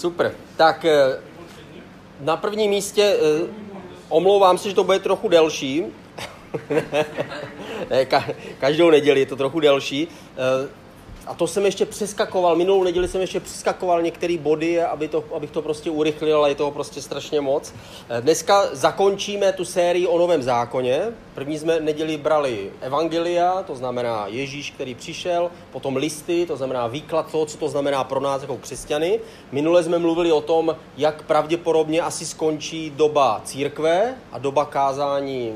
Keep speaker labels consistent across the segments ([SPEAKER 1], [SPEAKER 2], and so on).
[SPEAKER 1] Super. Tak eh, na prvním místě, eh, omlouvám se, že to bude trochu delší. každou neděli je to trochu delší. A to jsem ještě přeskakoval, minulou neděli jsem ještě přeskakoval některé body, aby to, abych to prostě urychlil, ale je toho prostě strašně moc. Eh, dneska zakončíme tu sérii o Novém zákoně. První jsme neděli brali Evangelia, to znamená Ježíš, který přišel, potom listy, to znamená výklad toho, co to znamená pro nás jako křesťany. Minule jsme mluvili o tom, jak pravděpodobně asi skončí doba církve a doba kázání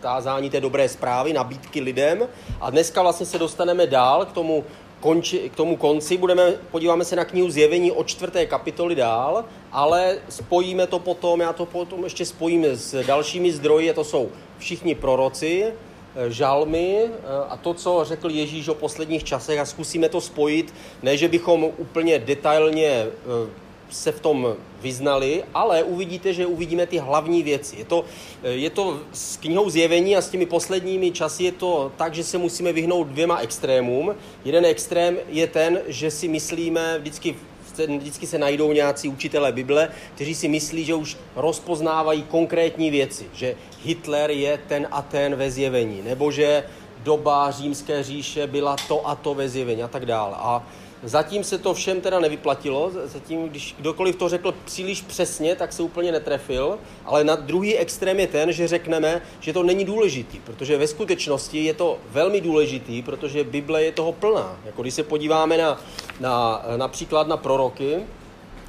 [SPEAKER 1] kázání té dobré zprávy, nabídky lidem. A dneska vlastně se dostaneme dál k tomu konči, k tomu konci budeme, podíváme se na knihu Zjevení od čtvrté kapitoly dál, ale spojíme to potom, já to potom ještě spojím s dalšími zdroji, to jsou všichni proroci, eh, žalmy eh, a to, co řekl Ježíš o posledních časech a zkusíme to spojit, ne, že bychom úplně detailně eh, se v tom vyznali, ale uvidíte, že uvidíme ty hlavní věci. Je to, je to s knihou zjevení a s těmi posledními časy je to tak, že se musíme vyhnout dvěma extrémům. Jeden extrém je ten, že si myslíme, vždycky vždycky se najdou nějací učitelé Bible, kteří si myslí, že už rozpoznávají konkrétní věci, že Hitler je ten a ten ve zjevení, nebo že doba římské říše byla to a to ve zjevení a tak dále. A Zatím se to všem teda nevyplatilo, zatím, když kdokoliv to řekl příliš přesně, tak se úplně netrefil, ale na druhý extrém je ten, že řekneme, že to není důležitý, protože ve skutečnosti je to velmi důležitý, protože Bible je toho plná. Jako když se podíváme na, na, například na proroky,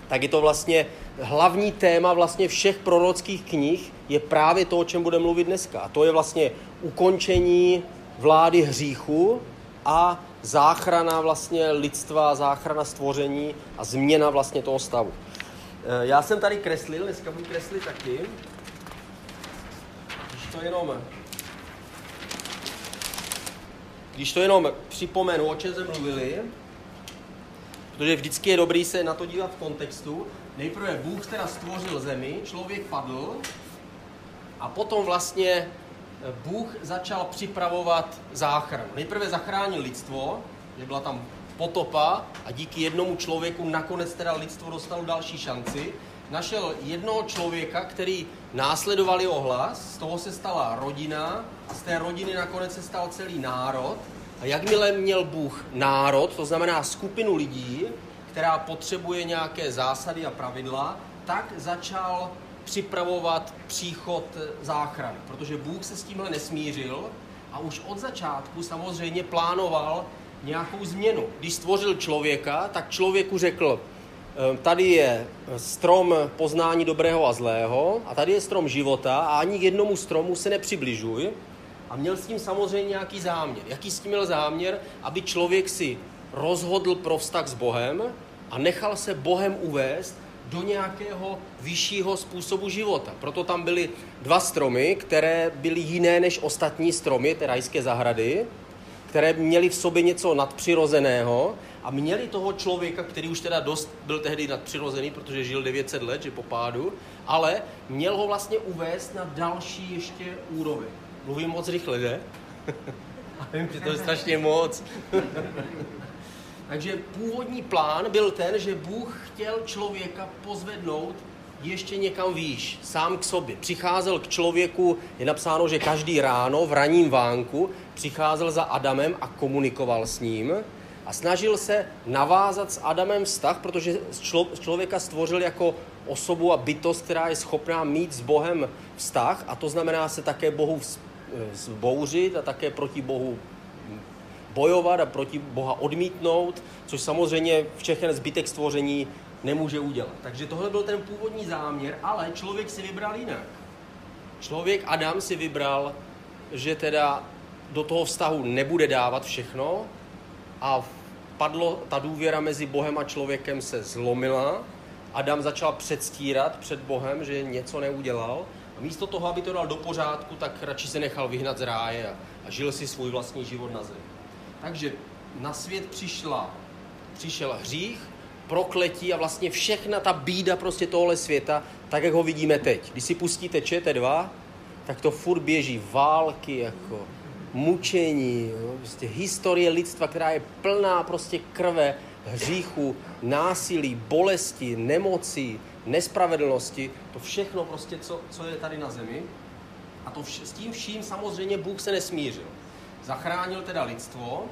[SPEAKER 1] tak je to vlastně hlavní téma vlastně všech prorockých knih je právě to, o čem budeme mluvit dneska. A to je vlastně ukončení vlády hříchu a záchrana vlastně lidstva, záchrana stvoření a změna vlastně toho stavu. Eh, já jsem tady kreslil, dneska budu kreslit taky. Když to jenom když to jenom připomenu, o čem jsme mluvili, protože vždycky je dobrý se na to dívat v kontextu. Nejprve Bůh teda stvořil zemi, člověk padl a potom vlastně Bůh začal připravovat záchranu. Nejprve zachránil lidstvo, že byla tam potopa a díky jednomu člověku nakonec teda lidstvo dostalo další šanci. Našel jednoho člověka, který následoval jeho hlas, z toho se stala rodina z té rodiny nakonec se stal celý národ. A jakmile měl Bůh národ, to znamená skupinu lidí, která potřebuje nějaké zásady a pravidla, tak začal připravovat příchod záchrany, protože Bůh se s tímhle nesmířil a už od začátku samozřejmě plánoval nějakou změnu. Když stvořil člověka, tak člověku řekl, ehm, tady je strom poznání dobrého a zlého a tady je strom života a ani k jednomu stromu se nepřibližuj. A měl s tím samozřejmě nějaký záměr. Jaký s tím měl záměr? Aby člověk si rozhodl pro vztah s Bohem a nechal se Bohem uvést do nějakého vyššího způsobu života. Proto tam byly dva stromy, které byly jiné než ostatní stromy té rajské zahrady, které měly v sobě něco nadpřirozeného a měli toho člověka, který už teda dost byl tehdy nadpřirozený, protože žil 900 let, že po pádu, ale měl ho vlastně uvést na další ještě úroveň. Mluvím moc rychle, ne? A vím, že to je strašně moc. Takže původní plán byl ten, že Bůh chtěl člověka pozvednout ještě někam výš, sám k sobě. Přicházel k člověku, je napsáno, že každý ráno v raním vánku přicházel za Adamem a komunikoval s ním a snažil se navázat s Adamem vztah, protože člověka stvořil jako osobu a bytost, která je schopná mít s Bohem vztah a to znamená se také Bohu zbouřit a také proti Bohu bojovat a proti Boha odmítnout, což samozřejmě všechny zbytek stvoření nemůže udělat. Takže tohle byl ten původní záměr, ale člověk si vybral jinak. Člověk Adam si vybral, že teda do toho vztahu nebude dávat všechno a padlo, ta důvěra mezi Bohem a člověkem se zlomila. Adam začal předstírat před Bohem, že něco neudělal. A místo toho, aby to dal do pořádku, tak radši se nechal vyhnat z ráje a, a žil si svůj vlastní život na zemi. Takže na svět přišla, přišel hřích, prokletí a vlastně všechna ta bída prostě tohle světa, tak jak ho vidíme teď. Když si pustíte ČT2, tak to furt běží války, jako mučení, jo, prostě historie lidstva, která je plná prostě krve, hříchu, násilí, bolesti, nemoci, nespravedlnosti, to všechno prostě, co, co je tady na zemi. A to vš- s tím vším samozřejmě Bůh se nesmířil. Zachránil teda lidstvo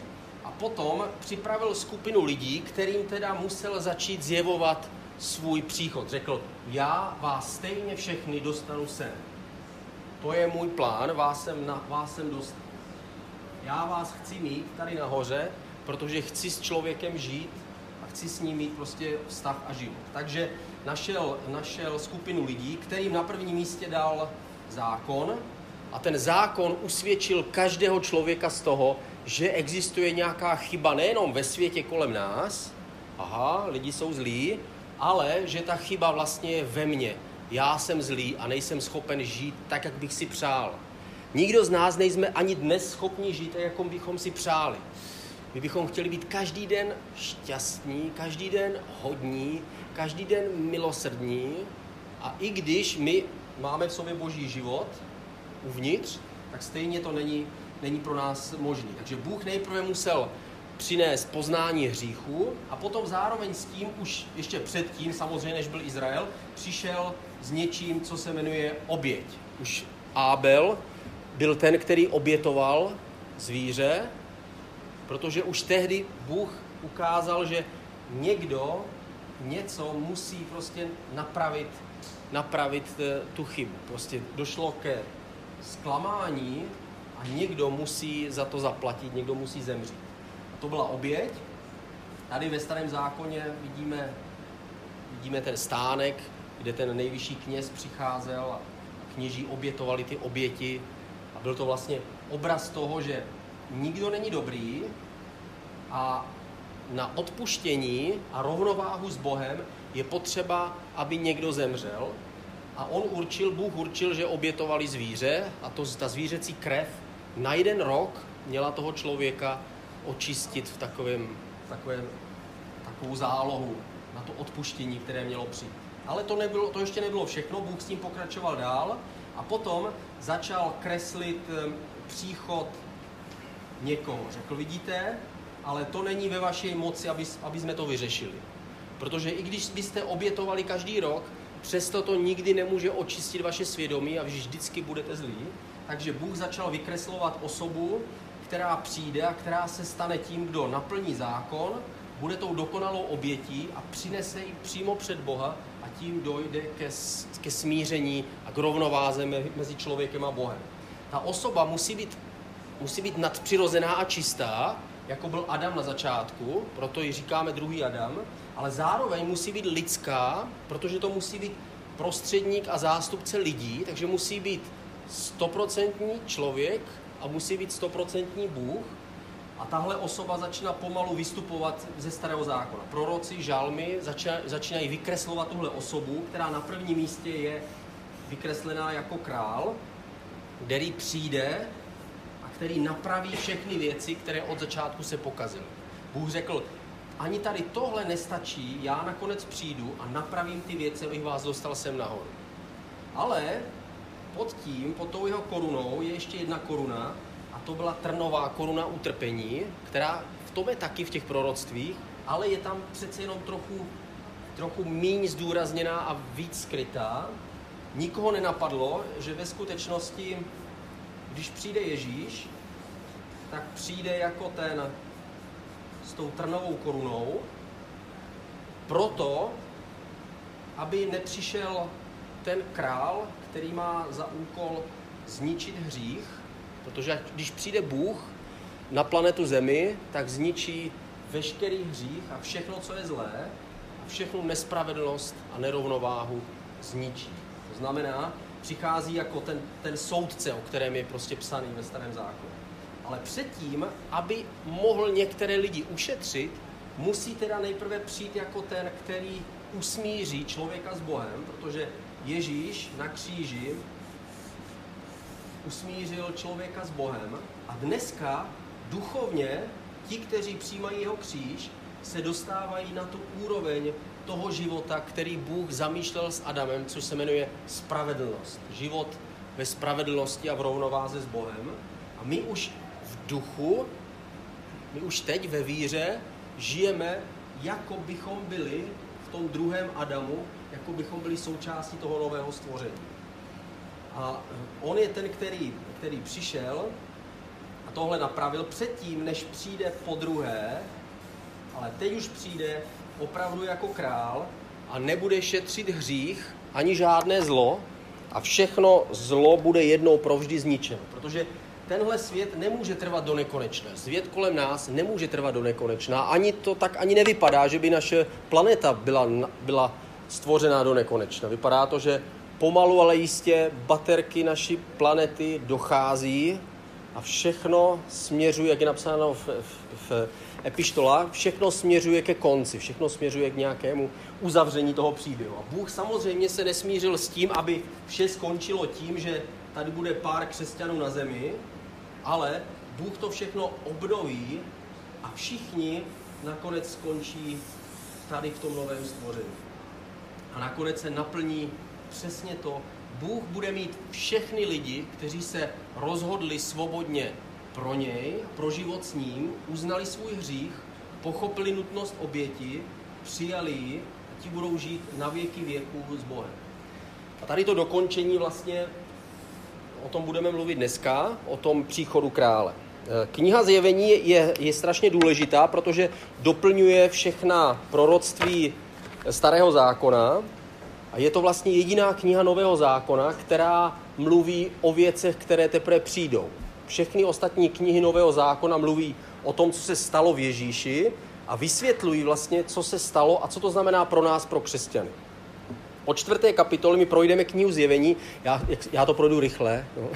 [SPEAKER 1] a potom připravil skupinu lidí, kterým teda musel začít zjevovat svůj příchod. Řekl, já vás stejně všechny dostanu sem. To je můj plán, vás jsem, na, vás jsem dostal. Já vás chci mít tady nahoře, protože chci s člověkem žít a chci s ním mít prostě vztah a život. Takže našel, našel skupinu lidí, kterým na prvním místě dal zákon a ten zákon usvědčil každého člověka z toho, že existuje nějaká chyba nejenom ve světě kolem nás, aha, lidi jsou zlí, ale že ta chyba vlastně je ve mně. Já jsem zlý a nejsem schopen žít tak, jak bych si přál. Nikdo z nás nejsme ani dnes schopni žít, tak, jako bychom si přáli. My bychom chtěli být každý den šťastní, každý den hodní, každý den milosrdní a i když my máme v sobě boží život uvnitř, tak stejně to není, není pro nás možné. Takže Bůh nejprve musel přinést poznání hříchu a potom zároveň s tím, už ještě předtím, samozřejmě než byl Izrael, přišel s něčím, co se jmenuje oběť. Už Abel byl ten, který obětoval zvíře, protože už tehdy Bůh ukázal, že někdo něco musí prostě napravit, napravit eh, tu chybu. Prostě došlo ke zklamání a někdo musí za to zaplatit, někdo musí zemřít. A to byla oběť. Tady ve starém zákoně vidíme, vidíme ten stánek, kde ten nejvyšší kněz přicházel a kněží obětovali ty oběti. A byl to vlastně obraz toho, že nikdo není dobrý a na odpuštění a rovnováhu s Bohem je potřeba, aby někdo zemřel. A on určil, Bůh určil, že obětovali zvíře a to, ta zvířecí krev na jeden rok měla toho člověka očistit v takovém, takovém, takovou zálohu na to odpuštění, které mělo přijít. Ale to, nebylo, to ještě nebylo všechno, Bůh s tím pokračoval dál a potom začal kreslit příchod někoho. Řekl, vidíte, ale to není ve vaší moci, aby, aby jsme to vyřešili. Protože i když byste obětovali každý rok, přesto to nikdy nemůže očistit vaše svědomí a vždycky budete zlí. Takže Bůh začal vykreslovat osobu, která přijde a která se stane tím, kdo naplní zákon, bude tou dokonalou obětí a přinese ji přímo před Boha a tím dojde ke, ke smíření a k rovnováze mezi člověkem a Bohem. Ta osoba musí být, musí být nadpřirozená a čistá, jako byl Adam na začátku, proto ji říkáme druhý Adam, ale zároveň musí být lidská, protože to musí být prostředník a zástupce lidí, takže musí být stoprocentní člověk a musí být stoprocentní Bůh. A tahle osoba začíná pomalu vystupovat ze starého zákona. Proroci, žalmy začínají vykreslovat tuhle osobu, která na prvním místě je vykreslená jako král, který přijde který napraví všechny věci, které od začátku se pokazily. Bůh řekl, ani tady tohle nestačí, já nakonec přijdu a napravím ty věci, abych vás dostal sem nahoru. Ale pod tím, pod tou jeho korunou, je ještě jedna koruna a to byla trnová koruna utrpení, která v tom je taky v těch proroctvích, ale je tam přece jenom trochu, trochu míň zdůrazněná a víc skrytá. Nikoho nenapadlo, že ve skutečnosti, když přijde Ježíš, tak přijde jako ten s tou trnovou korunou, proto, aby nepřišel ten král, který má za úkol zničit hřích, protože když přijde Bůh na planetu Zemi, tak zničí veškerý hřích a všechno, co je zlé, a všechnu nespravedlnost a nerovnováhu zničí. To znamená, přichází jako ten, ten soudce, o kterém je prostě psaný ve starém zákonu. Ale předtím, aby mohl některé lidi ušetřit, musí teda nejprve přijít jako ten, který usmíří člověka s Bohem, protože Ježíš na kříži usmířil člověka s Bohem a dneska duchovně ti, kteří přijímají jeho kříž, se dostávají na tu úroveň toho života, který Bůh zamýšlel s Adamem, což se jmenuje spravedlnost. Život ve spravedlnosti a v rovnováze s Bohem. A my už v duchu, my už teď ve víře žijeme jako bychom byli v tom druhém Adamu, jako bychom byli součástí toho nového stvoření. A on je ten, který, který přišel a tohle napravil předtím, než přijde po druhé, ale teď už přijde opravdu jako král a nebude šetřit hřích ani žádné zlo a všechno zlo bude jednou provždy zničeno. Protože tenhle svět nemůže trvat do nekonečna. Svět kolem nás nemůže trvat do nekonečna. Ani to tak ani nevypadá, že by naše planeta byla, byla stvořená do nekonečna. Vypadá to, že pomalu, ale jistě baterky naší planety dochází a všechno směřuje, jak je napsáno v, v, v epištolách, všechno směřuje ke konci, všechno směřuje k nějakému uzavření toho příběhu. A Bůh samozřejmě se nesmířil s tím, aby vše skončilo tím, že tady bude pár křesťanů na zemi, ale Bůh to všechno obnoví a všichni nakonec skončí tady v tom novém stvoření. A nakonec se naplní přesně to, Bůh bude mít všechny lidi, kteří se rozhodli svobodně pro něj, pro život s ním, uznali svůj hřích, pochopili nutnost oběti, přijali ji a ti budou žít na věky věků s Bohem. A tady to dokončení vlastně, o tom budeme mluvit dneska, o tom příchodu krále. Kniha Zjevení je, je strašně důležitá, protože doplňuje všechna proroctví starého zákona a je to vlastně jediná kniha Nového zákona, která mluví o věcech, které teprve přijdou. Všechny ostatní knihy Nového zákona mluví o tom, co se stalo v Ježíši a vysvětlují vlastně, co se stalo a co to znamená pro nás, pro křesťany. Po čtvrté kapitole my projdeme knihu zjevení. Já, já to projdu rychle. No.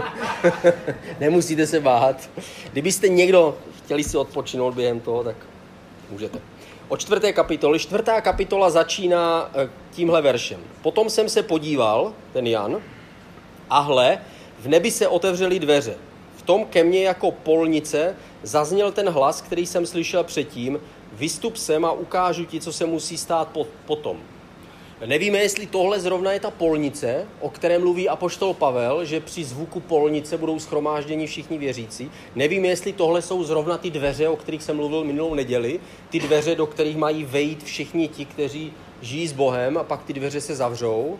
[SPEAKER 1] Nemusíte se bát. Kdybyste někdo chtěli si odpočinout během toho, tak můžete. O čtvrté kapitoly. Čtvrtá kapitola začíná eh, tímhle veršem. Potom jsem se podíval, ten Jan, a hle, v nebi se otevřely dveře. V tom ke mně jako polnice zazněl ten hlas, který jsem slyšel předtím, vystup sem a ukážu ti, co se musí stát potom. Nevíme, jestli tohle zrovna je ta polnice, o které mluví apoštol Pavel, že při zvuku polnice budou schromážděni všichni věřící. Nevíme, jestli tohle jsou zrovna ty dveře, o kterých jsem mluvil minulou neděli, ty dveře, do kterých mají vejít všichni ti, kteří žijí s Bohem a pak ty dveře se zavřou.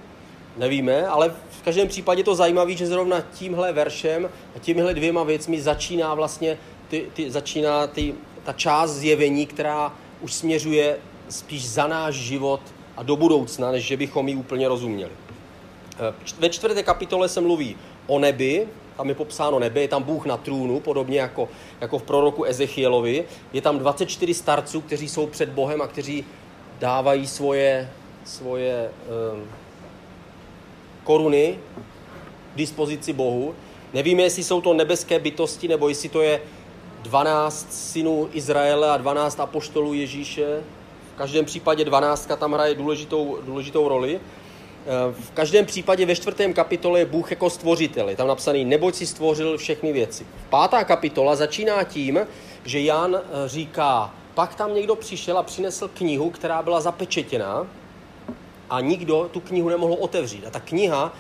[SPEAKER 1] Nevíme, ale v každém případě to zajímavé, že zrovna tímhle veršem a těmihle dvěma věcmi začíná vlastně ty, ty, začíná ty, ta část zjevení, která už směřuje spíš za náš život a do budoucna, než že bychom ji úplně rozuměli. Eh, ve čtvrté kapitole se mluví o nebi, tam je popsáno nebe, je tam Bůh na trůnu, podobně jako, jako v proroku Ezechielovi. Je tam 24 starců, kteří jsou před Bohem a kteří dávají svoje, svoje um, koruny k dispozici Bohu. Nevíme, jestli jsou to nebeské bytosti, nebo jestli to je 12 synů Izraele a 12 apoštolů Ježíše. V každém případě 12 tam hraje důležitou, důležitou roli. Eh, v každém případě ve čtvrtém kapitole je Bůh jako stvořitel. Je tam napsaný, neboť si stvořil všechny věci. Pátá kapitola začíná tím, že Jan eh, říká, pak tam někdo přišel a přinesl knihu, která byla zapečetěná a nikdo tu knihu nemohl otevřít. A ta kniha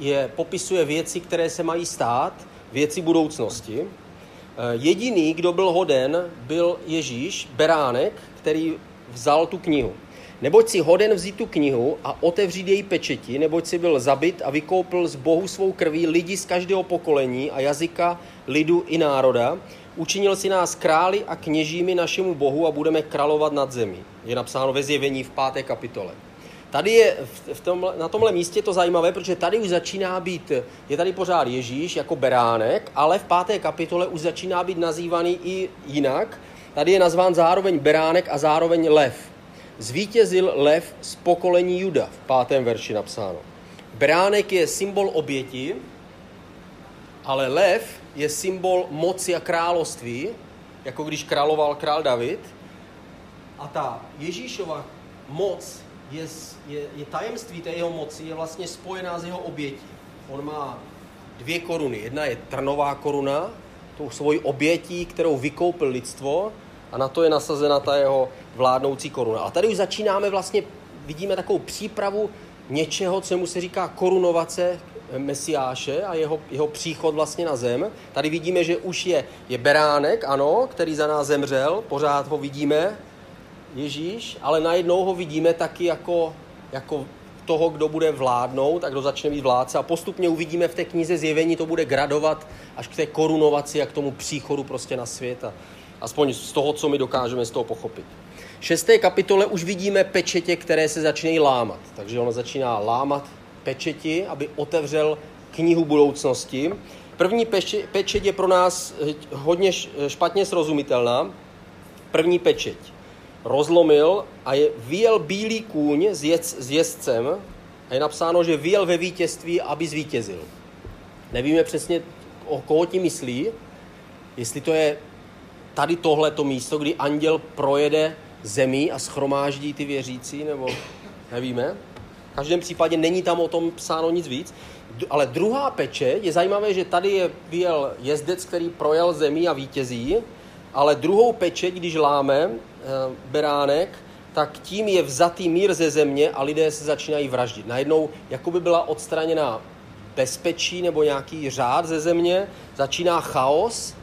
[SPEAKER 1] je, popisuje věci, které se mají stát, věci budoucnosti. Eh, jediný, kdo byl hoden, byl Ježíš, beránek, který vzal tu knihu. Neboť si hoden vzít tu knihu a otevřít její pečeti, neboť si byl zabit a vykoupil z Bohu svou krví lidi z každého pokolení a jazyka, lidu i národa. Učinil si nás králi a kněžími našemu Bohu a budeme královat nad zemi. Je napsáno ve zjevení v páté kapitole. Tady je v tom, na tomhle místě to zajímavé, protože tady už začíná být, je tady pořád Ježíš jako beránek, ale v páté kapitole už začíná být nazývaný i jinak. Tady je nazván zároveň beránek a zároveň lev. Zvítězil lev z pokolení Juda, v pátém verši napsáno. Beránek je symbol oběti, ale lev je symbol moci a království, jako když královal král David. A ta Ježíšova moc je, je, je tajemství té jeho moci je vlastně spojená s jeho obětí. On má dvě koruny. Jedna je trnová koruna, tou svojí obětí, kterou vykoupil lidstvo a na to je nasazena ta jeho vládnoucí koruna. A tady už začínáme vlastně, vidíme takovou přípravu něčeho, co mu se říká korunovace Mesiáše a jeho, jeho příchod vlastně na zem. Tady vidíme, že už je, je beránek, ano, který za nás zemřel, pořád ho vidíme, Ježíš, ale najednou ho vidíme taky jako, jako toho, kdo bude vládnout a kdo začne být vládce. A postupně uvidíme v té knize zjevení, to bude gradovat až k té korunovaci a k tomu příchodu prostě na svět. A aspoň z toho, co my dokážeme z toho pochopit. V šesté kapitole už vidíme pečetě, které se začínají lámat. Takže ono začíná lámat pečeti, aby otevřel knihu budoucnosti. První pečeť je pro nás hodně špatně srozumitelná. První pečeť rozlomil a je, vyjel bílý kůň s, jez, s jezdcem a je napsáno, že vyjel ve vítězství, aby zvítězil. Nevíme přesně, o koho ti myslí, jestli to je tady tohleto místo, kdy anděl projede zemí a schromáždí ty věřící, nebo nevíme. V každém případě není tam o tom psáno nic víc. Ale druhá peče, je zajímavé, že tady je vyjel jezdec, který projel zemí a vítězí, ale druhou pečeť, když láme, beránek, tak tím je vzatý mír ze země a lidé se začínají vraždit. Najednou jako by byla odstraněna bezpečí nebo nějaký řád ze země, začíná chaos.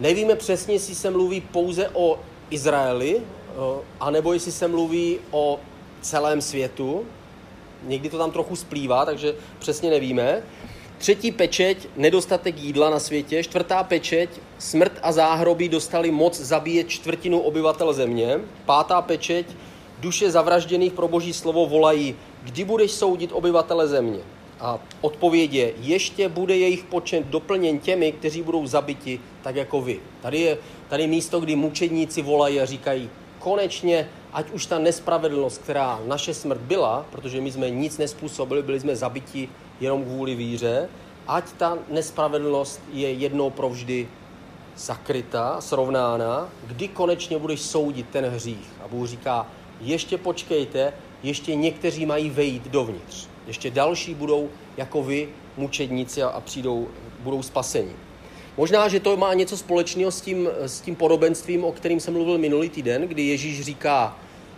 [SPEAKER 1] Nevíme přesně, jestli se mluví pouze o Izraeli, eh, anebo jestli se mluví o celém světu. Někdy to tam trochu splývá, takže přesně nevíme. Třetí pečeť, nedostatek jídla na světě. Čtvrtá pečeť, smrt a záhrobí dostali moc zabíjet čtvrtinu obyvatel země. Pátá pečeť, duše zavražděných pro boží slovo volají, kdy budeš soudit obyvatele země? A odpověď je, ještě bude jejich počet doplněn těmi, kteří budou zabiti, tak jako vy. Tady je tady místo, kdy mučedníci volají a říkají, konečně, ať už ta nespravedlnost, která naše smrt byla, protože my jsme nic nespůsobili, byli jsme zabiti jenom kvůli víře, ať ta nespravedlnost je jednou provždy zakryta, srovnána, kdy konečně budeš soudit ten hřích. A Bůh říká, ještě počkejte, ještě někteří mají vejít dovnitř. Ještě další budou jako vy mučedníci a přijdou, budou spaseni. Možná, že to má něco společného s tím, s tím podobenstvím, o kterým jsem mluvil minulý týden, kdy Ježíš říká,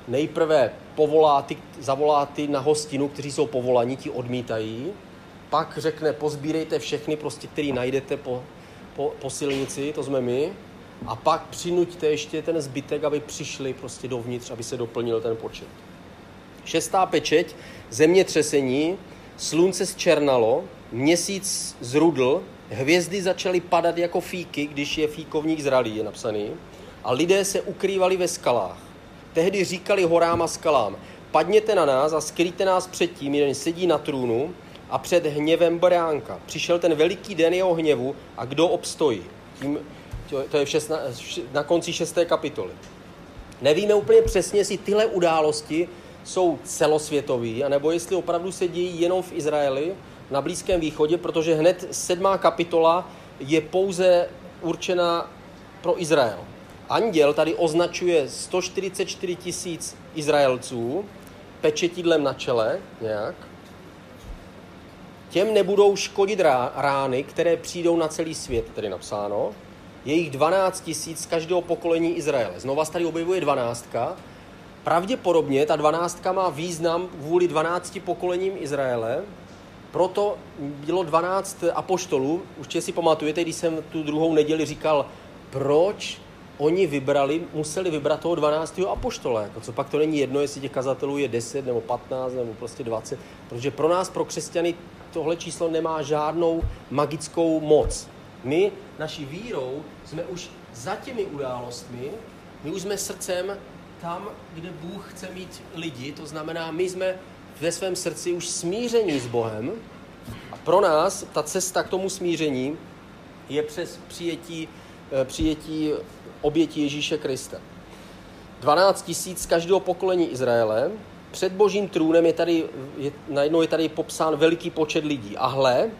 [SPEAKER 1] nejprve povolá ty, zavolá ty na hostinu, kteří jsou povolaní, ti odmítají, pak řekne, pozbírejte všechny, prostě, který najdete po, po, po silnici, to jsme my, a pak přinuďte ještě ten zbytek, aby přišli prostě dovnitř, aby se doplnil ten počet. Šestá pečeť, zemětřesení, slunce zčernalo, měsíc zrudl, hvězdy začaly padat jako fíky, když je fíkovník zralý, je napsaný, a lidé se ukrývali ve skalách. Tehdy říkali horám a skalám, padněte na nás a skrýte nás před tím, jeden sedí na trůnu a před hněvem beránka. Přišel ten veliký den jeho hněvu a kdo obstojí? Tím, to je šestna, na konci šesté kapitoly. Nevíme úplně přesně, jestli tyhle události jsou celosvětové, anebo jestli opravdu se dějí jenom v Izraeli, na Blízkém východě, protože hned sedmá kapitola je pouze určena pro Izrael. Anděl tady označuje 144 tisíc Izraelců pečetidlem na čele nějak, Těm nebudou škodit rány, které přijdou na celý svět, tedy napsáno. Je jich 12 tisíc z každého pokolení Izraele. Znova se tady objevuje dvanáctka. Pravděpodobně ta dvanáctka má význam kvůli 12 pokolením Izraele, proto bylo 12 apoštolů. Už si pamatujete, když jsem tu druhou neděli říkal, proč oni vybrali, museli vybrat toho 12. apoštola. Jako co pak to není jedno, jestli těch kazatelů je 10 nebo 15 nebo prostě 20. Protože pro nás, pro křesťany, tohle číslo nemá žádnou magickou moc. My naší vírou jsme už za těmi událostmi, my už jsme srdcem tam, kde Bůh chce mít lidi, to znamená, my jsme ve svém srdci už smíření s Bohem a pro nás ta cesta k tomu smíření je přes přijetí, eh, přijetí oběti Ježíše Krista. 12 tisíc z každého pokolení Izraele, před božím trůnem je tady, je, najednou je tady popsán veliký počet lidí. A hle,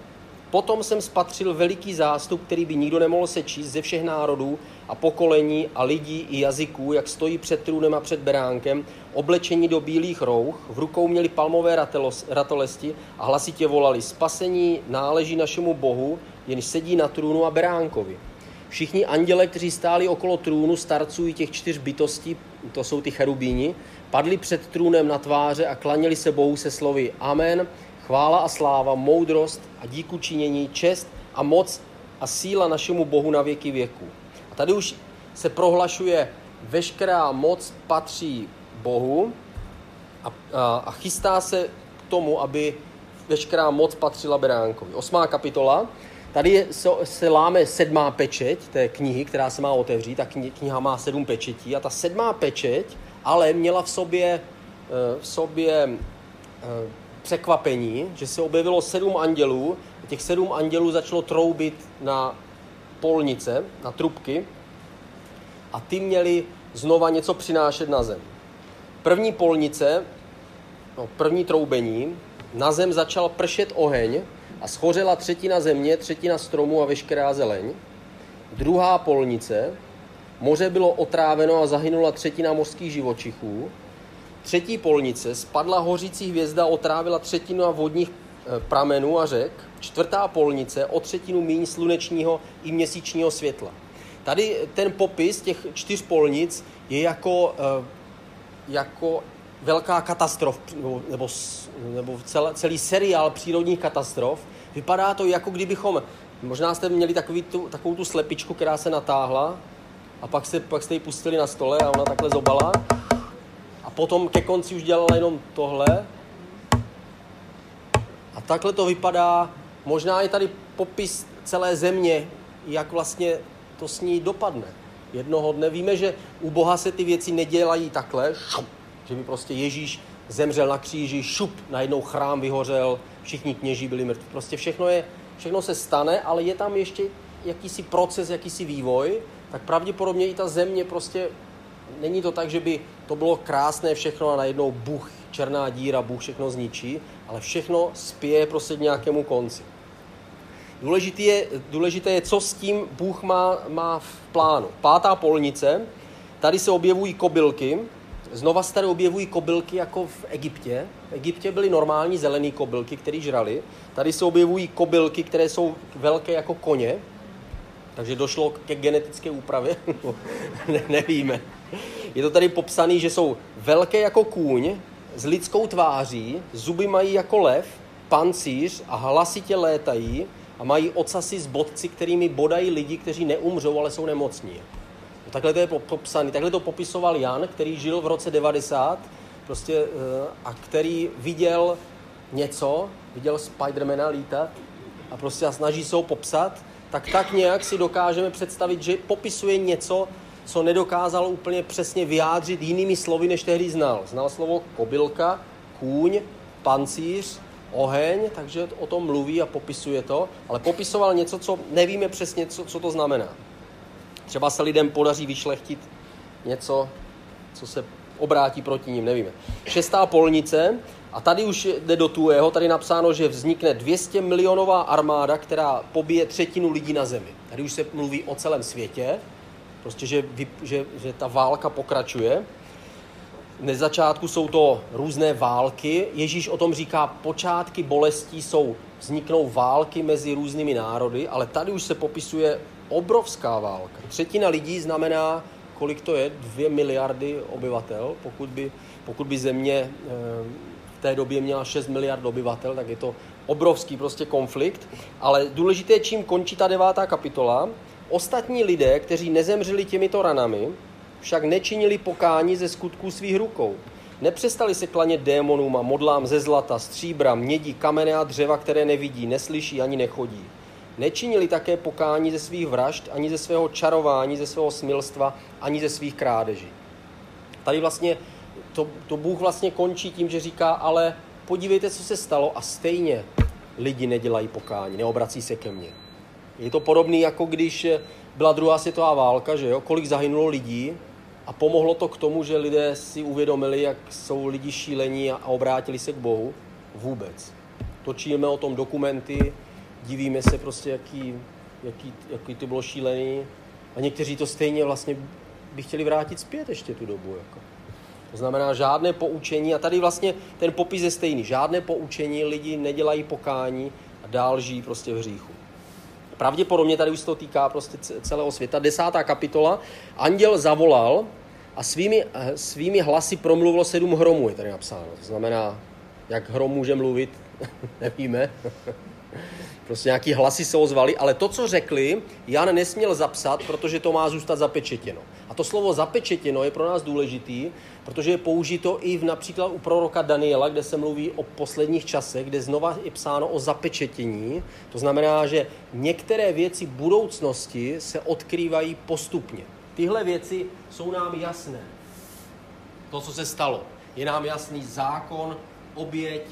[SPEAKER 1] potom jsem spatřil veliký zástup, který by nikdo nemohl sečíst ze všech národů a pokolení a lidí i jazyků, jak stojí před trůnem a před beránkem, oblečení do bílých rouch, v rukou měli palmové ratolesti a hlasitě volali, spasení náleží našemu Bohu, jenž sedí na trůnu a beránkovi. Všichni anděle, kteří stáli okolo trůnu, starců těch čtyř bytostí, to jsou ty cherubíni, padli před trůnem na tváře a klaněli se Bohu se slovy Amen, chvála a sláva, moudrost a díku činění, čest a moc a síla našemu Bohu na věky věku. A tady už se prohlašuje veškerá moc patří Bohu a, a, a chystá se k tomu, aby veškerá moc patřila Beránkovi. Osmá kapitola. Tady se, se láme sedmá pečeť té knihy, která se má otevřít. Ta kniha má sedm pečetí a ta sedmá pečeť ale měla v sobě, eh, v sobě eh, překvapení, že se objevilo sedm andělů. Těch sedm andělů začalo troubit na polnice, na trubky a ty měli znova něco přinášet na zem. První polnice, no, první troubení, na zem začal pršet oheň a schořela třetina země, třetina stromů a veškerá zeleň. Druhá polnice, moře bylo otráveno a zahynula třetina mořských živočichů. Třetí polnice, spadla hořící hvězda, otrávila třetinu vodních eh, pramenů a řek. Čtvrtá polnice, o třetinu míň slunečního i měsíčního světla. Tady ten popis těch čtyř polnic je jako, eh, jako velká katastrof, nebo, nebo, celý, celý seriál přírodních katastrof. Vypadá to, jako kdybychom, možná jste měli takový tu, takovou tu slepičku, která se natáhla a pak, se, pak jste ji pustili na stole a ona takhle zobala. A potom ke konci už dělala jenom tohle. A takhle to vypadá. Možná je tady popis celé země, jak vlastně to s ní dopadne. Jednoho dne víme, že u Boha se ty věci nedělají takhle, šup, že by prostě Ježíš zemřel na kříži, šup, najednou chrám vyhořel, všichni kněží byli mrtví. Prostě všechno, je, všechno se stane, ale je tam ještě jakýsi proces, jakýsi vývoj, tak pravděpodobně i ta země prostě není to tak, že by to bylo krásné všechno a najednou Bůh, černá díra, Bůh všechno zničí, ale všechno spěje prostě k nějakému konci. Důležité je, důležité je, co s tím Bůh má, má v plánu. Pátá polnice, tady se objevují kobylky, znova se tady objevují kobylky jako v Egyptě. V Egyptě byly normální zelené kobylky, které žrali. Tady se objevují kobylky, které jsou velké jako koně, takže došlo ke genetické úpravě? ne, nevíme. Je to tady popsané, že jsou velké jako kůň, s lidskou tváří, zuby mají jako lev, pancíř a hlasitě létají a mají ocasy s bodci, kterými bodají lidi, kteří neumřou, ale jsou nemocní. No, takhle to je popsané. Takhle to popisoval Jan, který žil v roce 90 prostě, eh, a který viděl něco, viděl Spidermana lítat a prostě a snaží se ho popsat tak tak nějak si dokážeme představit, že popisuje něco, co nedokázal úplně přesně vyjádřit jinými slovy, než tehdy znal. Znal slovo kobylka, kůň, pancíř, oheň, takže o tom mluví a popisuje to, ale popisoval něco, co nevíme přesně, co, co to znamená. Třeba se lidem podaří vyšlechtit něco, co se obrátí proti ním, nevíme. Šestá polnice, a tady už jde do tuého, tady napsáno, že vznikne 200 milionová armáda, která pobije třetinu lidí na zemi. Tady už se mluví o celém světě, prostě, že, že, že ta válka pokračuje. Na začátku jsou to různé války. Ježíš o tom říká, počátky bolestí jsou, vzniknou války mezi různými národy, ale tady už se popisuje obrovská válka. Třetina lidí znamená, kolik to je, dvě miliardy obyvatel, pokud by, pokud by země eh, té době měla 6 miliard obyvatel, tak je to obrovský prostě konflikt. Ale důležité čím končí ta devátá kapitola. Ostatní lidé, kteří nezemřeli těmito ranami, však nečinili pokání ze skutků svých rukou. Nepřestali se klanět démonům a modlám ze zlata, stříbra, mědí, kamene a dřeva, které nevidí, neslyší ani nechodí. Nečinili také pokání ze svých vražd, ani ze svého čarování, ze svého smilstva, ani ze svých krádeží. Tady vlastně to, to Bůh vlastně končí tím, že říká, ale podívejte, co se stalo a stejně lidi nedělají pokání, neobrací se ke mně. Je to podobné, jako když byla druhá světová válka, že jo, kolik zahynulo lidí a pomohlo to k tomu, že lidé si uvědomili, jak jsou lidi šílení a, a obrátili se k Bohu? Vůbec. Točíme o tom dokumenty, divíme se prostě, jaký, jaký, jaký to bylo šílený a někteří to stejně vlastně by chtěli vrátit zpět ještě tu dobu. Jako. To znamená žádné poučení, a tady vlastně ten popis je stejný, žádné poučení, lidi nedělají pokání a dál žijí prostě v hříchu. Pravděpodobně tady už se to týká prostě celého světa. Desátá kapitola. Anděl zavolal a svými, svými hlasy promluvilo sedm hromů, je tady napsáno. To znamená, jak hrom může mluvit, nevíme. Prostě nějaký hlasy se ozvali, ale to, co řekli, Jan nesměl zapsat, protože to má zůstat zapečetěno. A A to slovo zapečetěno je pro nás důležitý, protože je použito i v, například u proroka Daniela, kde se mluví o posledních časech, kde znova je psáno o zapečetění. To znamená, že některé věci budoucnosti se odkrývají postupně. Tyhle věci jsou nám jasné. To, co se stalo. Je nám jasný zákon, oběť,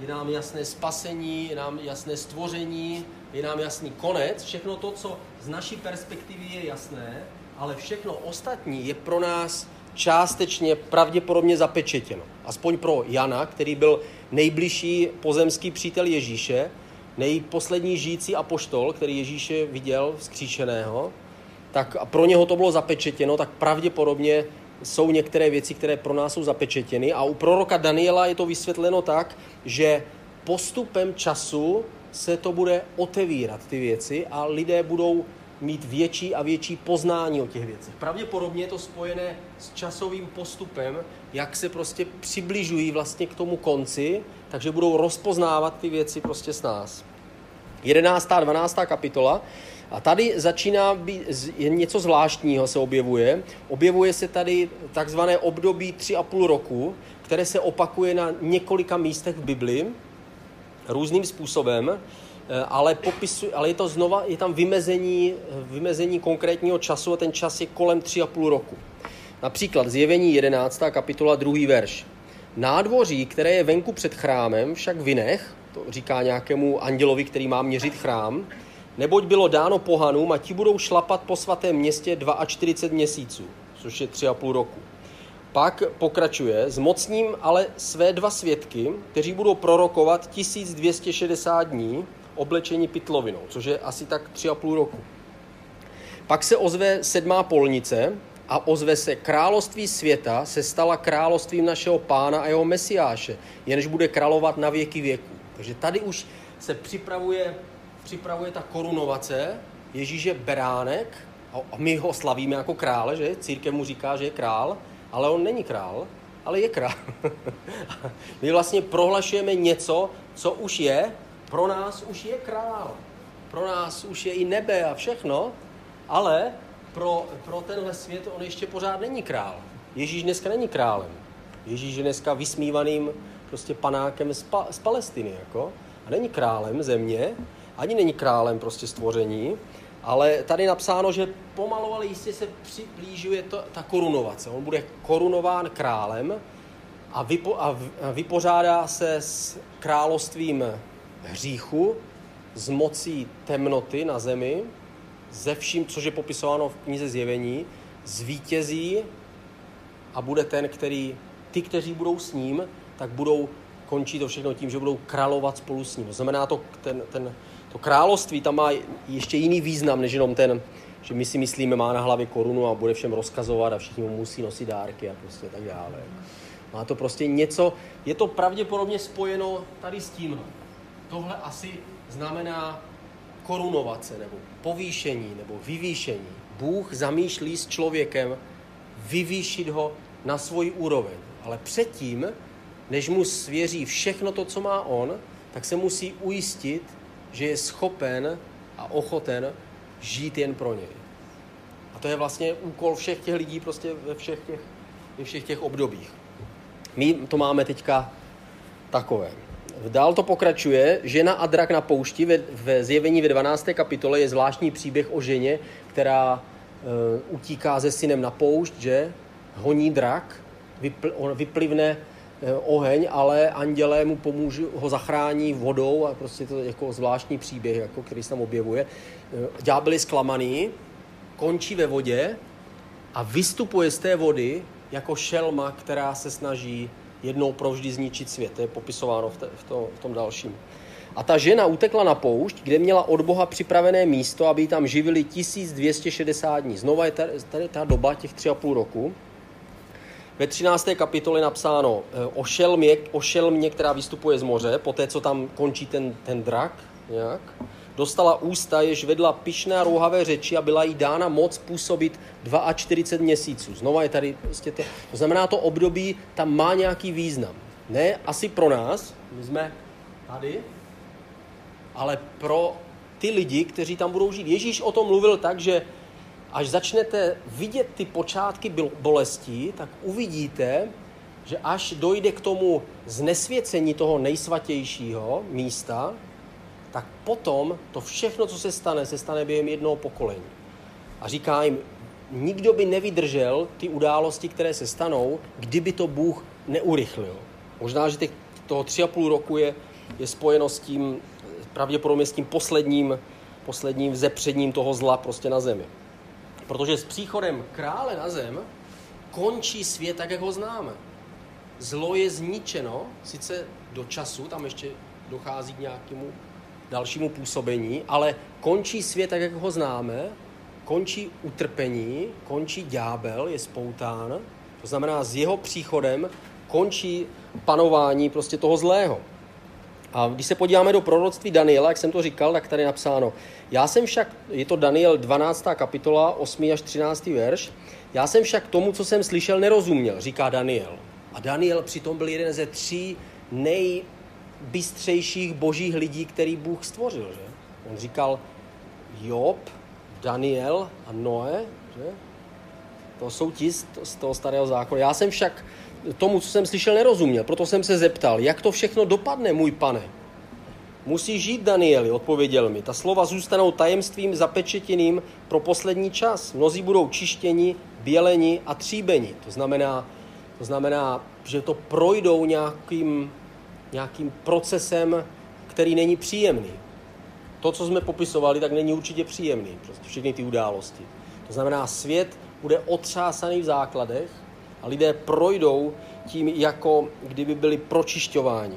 [SPEAKER 1] je nám jasné spasení, je nám jasné stvoření, je nám jasný konec. Všechno to, co z naší perspektivy je jasné, ale všechno ostatní je pro nás částečně pravděpodobně zapečetěno. Aspoň pro Jana, který byl nejbližší pozemský přítel Ježíše, nejposlední žijící apoštol, který Ježíše viděl vzkříšeného, tak pro něho to bylo zapečetěno, tak pravděpodobně jsou některé věci, které pro nás jsou zapečetěny. A u proroka Daniela je to vysvětleno tak, že postupem času se to bude otevírat, ty věci, a lidé budou mít větší a větší poznání o těch věcech. Pravděpodobně je to spojené s časovým postupem, jak se prostě přibližují vlastně k tomu konci, takže budou rozpoznávat ty věci prostě s nás. 11. a 12. kapitola. A tady začíná být něco zvláštního se objevuje. Objevuje se tady takzvané období 3,5 roku, které se opakuje na několika místech v Bibli různým způsobem. Eh, ale, popisu, ale je to znova, je tam vymezení, vymezení konkrétního času a ten čas je kolem 3,5 roku. Například zjevení 11. kapitola 2. verš. Nádvoří, které je venku před chrámem, však vynech, to říká nějakému andělovi, který má měřit chrám, neboť bylo dáno pohanům a ti budou šlapat po svatém městě 42 měsíců, což je 3,5 roku. Pak pokračuje, zmocním ale své dva svědky, kteří budou prorokovat 1260 dní oblečení pitlovinou, což je asi tak tři a půl roku. Pak se ozve sedmá polnice a ozve se království světa se stala královstvím našeho pána a jeho mesiáše, jenž bude královat na věky věku. Takže tady už se připravuje, připravuje ta korunovace, Ježíš je beránek a my ho slavíme jako krále, že? Církev mu říká, že je král, ale on není král, ale je král. my vlastně prohlašujeme něco, co už je, pro nás už je král, pro nás už je i nebe a všechno, ale pro, pro tenhle svět on ještě pořád není král. Ježíš dneska není králem. Ježíš je dneska vysmívaným prostě panákem z, pa, z Palestiny. Jako. A není králem země, ani není králem prostě stvoření, ale tady napsáno, že pomalu, ale jistě se přiblížuje to, ta korunovace. On bude korunován králem a, vypo, a vypořádá se s královstvím hříchu, z mocí temnoty na zemi, ze vším, což je popisováno v knize Zjevení, zvítězí a bude ten, který, ty, kteří budou s ním, tak budou končí to všechno tím, že budou královat spolu s ním. Znamená, to, ten, ten, to království tam má ještě jiný význam, než jenom ten, že my si myslíme, má na hlavě korunu a bude všem rozkazovat a všichni mu musí nosit dárky a prostě tak dále. Má to prostě něco, je to pravděpodobně spojeno tady s tím tohle asi znamená korunovat se, nebo povýšení, nebo vyvýšení. Bůh zamýšlí s člověkem vyvýšit ho na svoji úroveň. Ale předtím, než mu svěří všechno to, co má on, tak se musí ujistit, že je schopen a ochoten žít jen pro něj. A to je vlastně úkol všech těch lidí prostě ve všech těch, ve všech těch obdobích. My to máme teďka takové. Dál to pokračuje. Žena a drak na poušti ve, ve zjevení ve 12. kapitole je zvláštní příběh o ženě, která e, utíká se synem na poušť, že honí drak, vypl, on vyplivne oheň, ale andělé mu pomůže, ho zachrání vodou a prostě to je jako zvláštní příběh, jako, který se tam objevuje. E, ďábel je zklamaný, končí ve vodě a vystupuje z té vody jako šelma, která se snaží jednou provždy zničit svět. To je popisováno v, te, v, to, v tom dalším. A ta žena utekla na poušť, kde měla od Boha připravené místo, aby tam živili 1260 dní. Znova je tady, tady ta doba těch tři a půl roku. Ve 13. kapitole napsáno eh, o šelmě, o šelmě, která vystupuje z moře, po té, co tam končí ten, ten drak, nějak, dostala ústa, jež vedla pišné a rouhavé řeči a byla jí dána moc působit 42 měsíců. Znova je tady prostě to, to znamená, to období tam má nějaký význam. Ne asi pro nás, my jsme tady, ale pro ty lidi, kteří tam budou žít. Ježíš o tom mluvil tak, že až začnete vidět ty počátky bolestí, tak uvidíte, že až dojde k tomu znesvěcení toho nejsvatějšího místa, tak potom to všechno, co se stane, se stane během jednoho pokolení. A říká jim, nikdo by nevydržel ty události, které se stanou, kdyby to Bůh neurychlil. Možná, že těch, toho tři a půl roku je, je spojeno s tím, pravděpodobně s tím posledním, posledním zepředním toho zla prostě na zemi. Protože s příchodem krále na zem končí svět tak, jak ho známe. Zlo je zničeno, sice do času, tam ještě dochází k nějakému dalšímu působení, ale končí svět tak, jak ho známe, končí utrpení, končí ďábel, je spoután, to znamená s jeho příchodem končí panování prostě toho zlého. A když se podíváme do proroctví Daniela, jak jsem to říkal, tak tady napsáno, já jsem však, je to Daniel 12. kapitola, 8. až 13. verš, já jsem však tomu, co jsem slyšel, nerozuměl, říká Daniel. A Daniel přitom byl jeden ze tří nejbystřejších božích lidí, který Bůh stvořil. Že? On říkal Job, Daniel a Noé, že? To jsou ti z toho starého zákona. Já jsem však tomu, co jsem slyšel, nerozuměl. Proto jsem se zeptal, jak to všechno dopadne, můj pane. Musí žít, Danieli, odpověděl mi. Ta slova zůstanou tajemstvím zapečetěným pro poslední čas. Mnozí budou čištěni, běleni a tříbeni. To znamená, to znamená že to projdou nějakým, nějakým procesem, který není příjemný. To, co jsme popisovali, tak není určitě příjemný. Prostě všechny ty události. To znamená, svět bude otřásaný v základech, a lidé projdou tím, jako kdyby byli pročišťováni.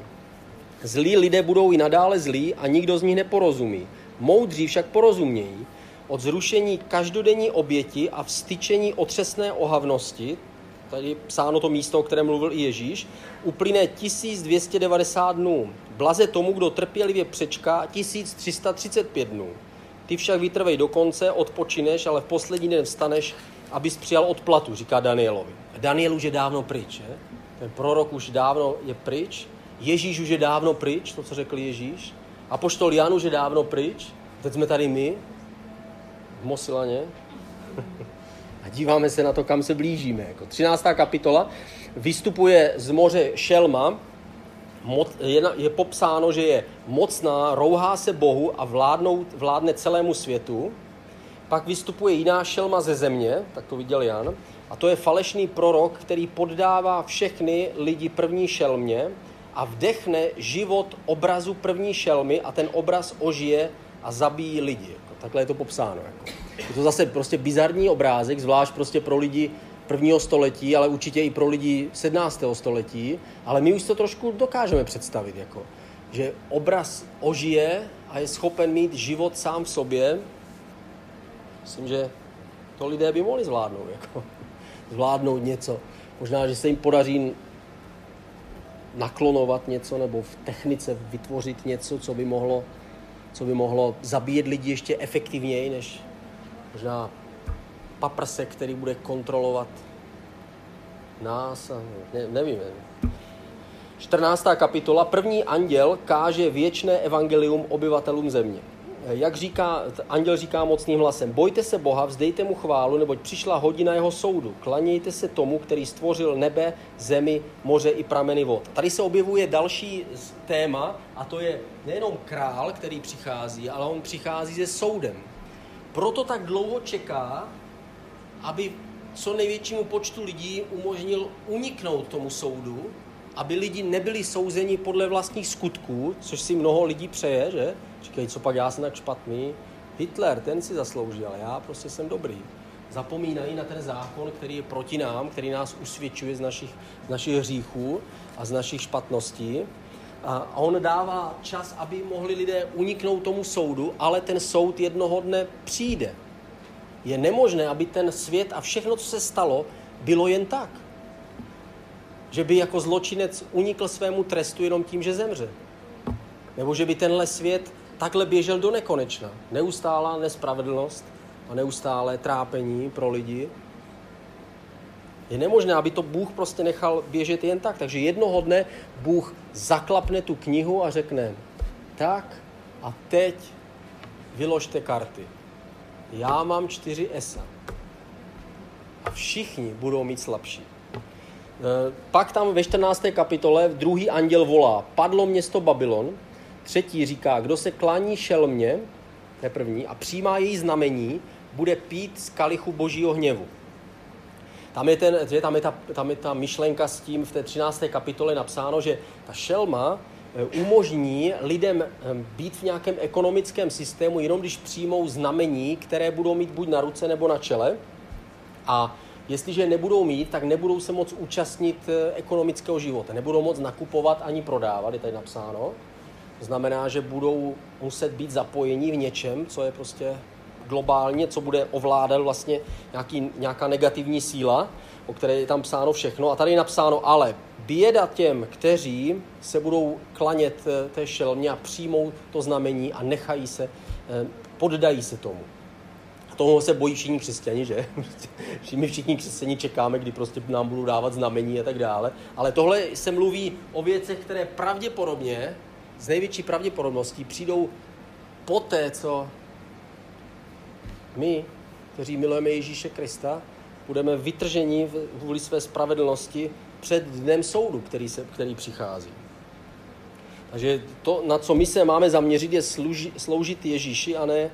[SPEAKER 1] Zlí lidé budou i nadále zlí a nikdo z nich neporozumí. Moudří však porozumějí. Od zrušení každodenní oběti a vstyčení otřesné ohavnosti, tady psáno to místo, o kterém mluvil i Ježíš, uplyne 1290 dnů. Blaze tomu, kdo trpělivě přečká 1335 dnů. Ty však vytrvej do konce, odpočineš, ale v poslední den vstaneš abys přijal odplatu, říká Danielovi. Daniel už je dávno pryč, že? Ten prorok už dávno je pryč. Ježíš už je dávno pryč, to, co řekl Ježíš. A poštol Jan už je dávno pryč. Teď jsme tady my, v Mosilaně. A díváme se na to, kam se blížíme. Jako 13. kapitola vystupuje z moře Šelma, je, je popsáno, že je mocná, rouhá se Bohu a vládnout, vládne celému světu. Pak vystupuje jiná šelma ze země, tak to viděl Jan, a to je falešný prorok, který poddává všechny lidi první šelmě a vdechne život obrazu první šelmy a ten obraz ožije a zabíjí lidi. Jako, takhle je to popsáno. Jako. Je to zase prostě bizarní obrázek, zvlášť prostě pro lidi prvního století, ale určitě i pro lidi 17. století, ale my už to trošku dokážeme představit, jako, že obraz ožije a je schopen mít život sám v sobě, Myslím, že to lidé by mohli zvládnout. Jako, zvládnout něco. Možná, že se jim podaří naklonovat něco nebo v technice vytvořit něco, co by mohlo, co by mohlo zabíjet lidi ještě efektivněji, než možná paprse, který bude kontrolovat nás a ne, nevím. nevím. 14. kapitola. První anděl káže věčné evangelium obyvatelům země jak říká, anděl říká mocným hlasem, bojte se Boha, vzdejte mu chválu, neboť přišla hodina jeho soudu. Klanějte se tomu, který stvořil nebe, zemi, moře i prameny vod. Tady se objevuje další téma a to je nejenom král, který přichází, ale on přichází se soudem. Proto tak dlouho čeká, aby co největšímu počtu lidí umožnil uniknout tomu soudu, aby lidi nebyli souzeni podle vlastních skutků, což si mnoho lidí přeje, že? Říkají, co pak já jsem tak špatný. Hitler, ten si zasloužil, já prostě jsem dobrý. Zapomínají na ten zákon, který je proti nám, který nás usvědčuje z našich, z našich hříchů a z našich špatností. A on dává čas, aby mohli lidé uniknout tomu soudu, ale ten soud jednoho dne přijde. Je nemožné, aby ten svět a všechno, co se stalo, bylo jen tak. Že by jako zločinec unikl svému trestu jenom tím, že zemře. Nebo že by tenhle svět takhle běžel do nekonečna. Neustálá nespravedlnost a neustálé trápení pro lidi. Je nemožné, aby to Bůh prostě nechal běžet jen tak. Takže jednoho dne Bůh zaklapne tu knihu a řekne, tak a teď vyložte karty. já mám čtyři esa. A všichni budou mít slabší. Eh, pak tam ve 14. kapitole druhý anděl volá, padlo město Babylon, třetí říká, kdo se klání šelmě, to je první, a přijímá její znamení, bude pít z kalichu božího hněvu. Tam je, ten, tam, je ta, tam je ta myšlenka s tím v té 13. kapitole napsáno, že ta šelma eh, umožní lidem eh, být v nějakém ekonomickém systému, jenom když přijmou znamení, které budou mít buď na ruce nebo na čele. A jestliže nebudou mít, tak nebudou se moc účastnit eh, ekonomického života. Nebudou moc nakupovat ani prodávat, je tady napsáno. Znamená, že budou muset být zapojení v něčem, co je prostě globálně, co bude ovládat vlastně nějaký, nějaká negativní síla, o které je tam psáno všechno. A tady je napsáno, ale běda těm, kteří se budou klanět eh, té šelmě a přijmou to znamení a nechají se, eh, poddají se tomu. A toho se bojí všichni křesťani, že? My všichni křesťani čekáme, kdy prostě nám budou dávat znamení a tak dále. Ale tohle se mluví o věcech, které pravděpodobně, z největší pravděpodobností, přijdou poté, co my, kteří milujeme Ježíše Krista, budeme vytrženi v vůli své spravedlnosti před dnem soudu, který, se, který přichází. Takže to, na co my se máme zaměřit, je služi, sloužit Ježíši a ne,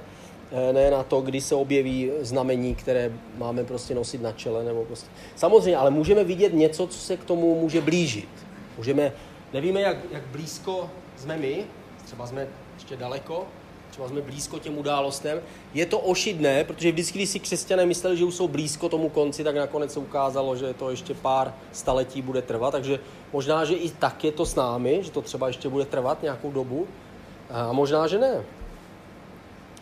[SPEAKER 1] ne na to, kdy se objeví znamení, které máme prostě nosit na čele. Nebo prostě. Samozřejmě, ale můžeme vidět něco, co se k tomu může blížit. Můžeme, nevíme, jak, jak blízko jsme my, třeba jsme ještě daleko, třeba jsme blízko těm událostem. Je to ošidné, protože vždycky, když si křesťané mysleli, že už jsou blízko tomu konci, tak nakonec se ukázalo, že to ještě pár staletí bude trvat. Takže možná, že i tak je to s námi, že to třeba ještě bude trvat nějakou dobu. A možná, že ne.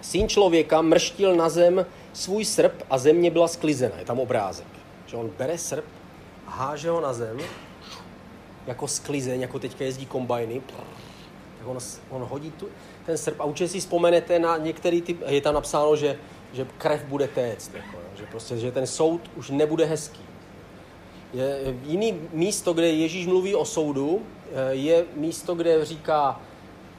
[SPEAKER 1] Syn člověka mrštil na zem svůj srp a země byla sklizena. Je tam obrázek. Že on bere srp háže ho na zem jako sklizeň, jako teďka jezdí kombajny. Tak on, on hodí tu, ten srp a určitě si vzpomenete na některý typ, je tam napsáno, že, že krev bude téct, jako, že prostě, že ten soud už nebude hezký. Je, jiný místo, kde Ježíš mluví o soudu, eh, je místo, kde říká,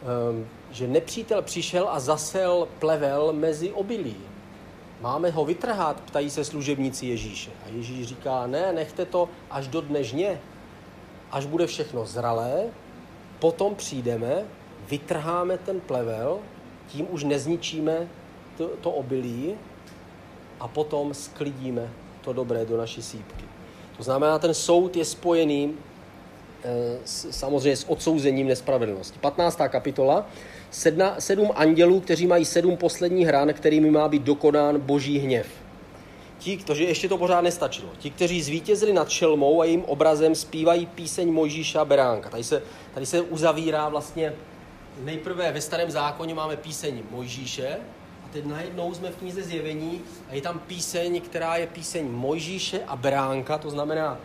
[SPEAKER 1] ehm, že nepřítel přišel a zasel plevel mezi obilí. Máme ho vytrhat, ptají se služebníci Ježíše. A Ježíš říká, ne, nechte to až do dnežně, až bude všechno zralé, potom přijdeme vytrháme ten plevel, tím už nezničíme to, to obilí a potom sklidíme to dobré do naší sípky. To znamená, ten soud je spojený e, s, samozřejmě s odsouzením nespravedlnosti. 15. kapitola. Sedna, sedm andělů, kteří mají sedm posledních hran, kterými má být dokonán boží hněv. Ti, kteří ještě to pořád nestačilo. Ti, kteří zvítězili nad šelmou a jejím obrazem, zpívají píseň Mojžíša a Beránka. Tady se, tady se uzavírá vlastně nejprve ve starém zákoně máme píseň Mojžíše a teď najednou jsme v knize Zjevení a je tam píseň, která je píseň Mojžíše a Beránka, to znamená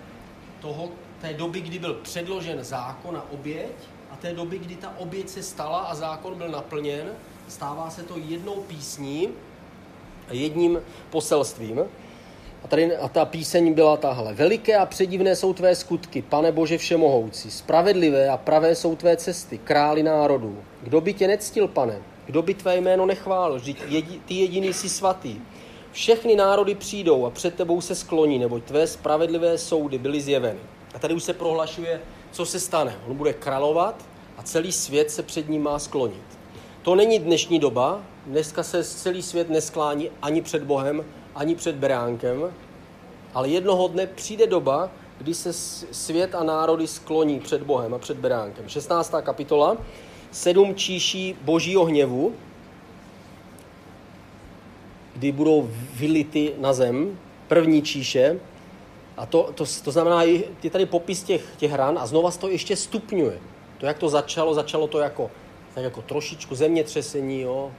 [SPEAKER 1] toho, té doby, kdy byl předložen zákon a oběť a té doby, kdy ta oběť se stala a zákon byl naplněn, stává se to jednou písní, jedním poselstvím. A, tady, a ta píseň byla tahle. Veliké a předivné jsou tvé skutky, pane Bože všemohoucí. Spravedlivé a pravé jsou tvé cesty, králi národů. Kdo by tě nectil, pane? Kdo by tvé jméno nechválil? Vždyť jedi, ty jediný jsi svatý. Všechny národy přijdou a před tebou se skloní, neboť tvé spravedlivé soudy byly zjeveny. A tady už se prohlašuje, co se stane. On bude královat a celý svět se před ním má sklonit. To není dnešní doba, dneska se celý svět nesklání ani před Bohem, ani před beránkem, ale jednoho dne přijde doba, kdy se svět a národy skloní před Bohem a před beránkem. 16. kapitola, sedm číší božího hněvu, kdy budou vylity na zem, první číše, a to, to, to znamená, je tady popis těch, těch hran a znova se to ještě stupňuje. To, jak to začalo, začalo to jako, tak jako trošičku zemětřesení, jo.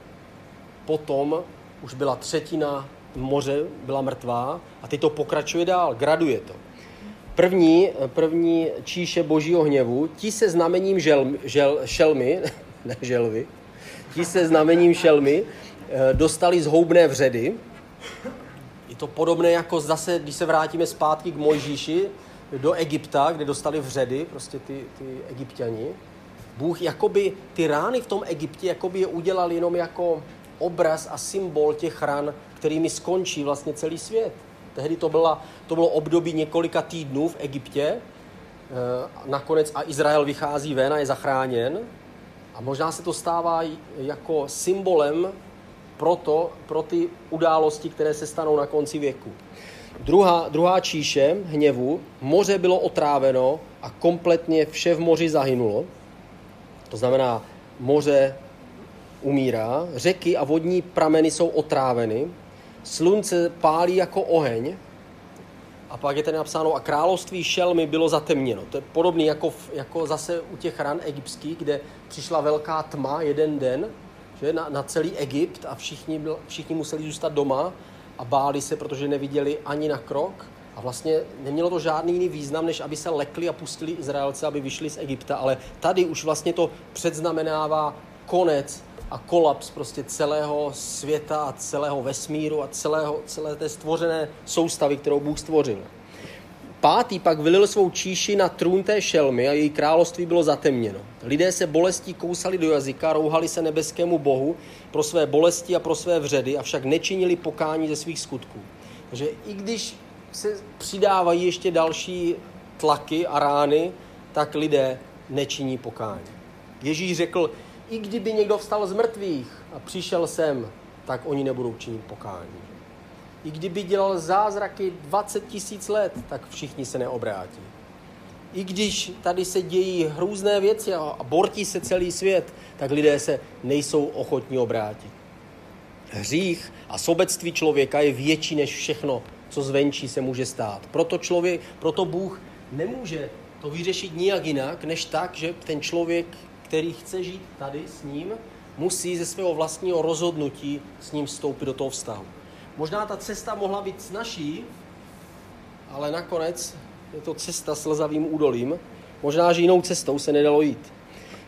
[SPEAKER 1] potom už byla třetina moře byla mrtvá a teď to pokračuje dál, graduje to. První, první číše božího hněvu, ti se znamením žel, žel, šelmy, ne želvy, ti se znamením šelmy eh, dostali zhoubné vředy. Je to podobné jako zase, když se vrátíme zpátky k Mojžíši, do Egypta, kde dostali vředy, prostě ty, ty egyptiani. Bůh jakoby ty rány v tom Egyptě jakoby je udělal jenom jako obraz a symbol těch ran, kterými skončí vlastně celý svět. Tehdy to, byla, to bylo období několika týdnů v Egyptě, e, nakonec a Izrael vychází ven a je zachráněn. A možná se to stává jako symbolem pro, to, pro ty události, které se stanou na konci věku. Druhá, druhá číše hněvu, moře bylo otráveno a kompletně vše v moři zahynulo. To znamená, moře umírá, řeky a vodní prameny jsou otráveny, slunce pálí jako oheň, a pak je tady napsáno, a království šelmy bylo zatemněno. To je podobný jako, jako zase u těch ran egyptských, kde přišla velká tma jeden den, že, na, na celý Egypt a všichni, byl, všichni museli zůstat doma a báli se, protože neviděli ani na krok. A vlastně nemělo to žádný jiný význam, než aby se lekli a pustili Izraelce, aby vyšli z Egypta. Ale tady už vlastně to předznamenává konec a kolaps prostě celého světa a celého vesmíru a celého, celé té stvořené soustavy, kterou Bůh stvořil. Pátý pak vylil svou číši na trůn té šelmy a její království bylo zatemněno. Lidé se bolestí kousali do jazyka, rouhali se nebeskému bohu pro své bolesti a pro své vředy, avšak nečinili pokání ze svých skutků. Takže i když se přidávají ještě další tlaky a rány, tak lidé nečiní pokání. Ježíš řekl, i kdyby někdo vstal z mrtvých a přišel sem, tak oni nebudou činit pokání. I kdyby dělal zázraky 20 tisíc let, tak všichni se neobrátí. I když tady se dějí hrůzné věci a bortí se celý svět, tak lidé se nejsou ochotní obrátit. Hřích a sobectví člověka je větší než všechno, co zvenčí se může stát. Proto, člověk, proto Bůh nemůže to vyřešit nijak jinak, než tak, že ten člověk, který chce žít tady s ním, musí ze svého vlastního rozhodnutí s ním vstoupit do toho vztahu. Možná ta cesta mohla být snažší, ale nakonec je to cesta slzavým údolím. Možná, že jinou cestou se nedalo jít.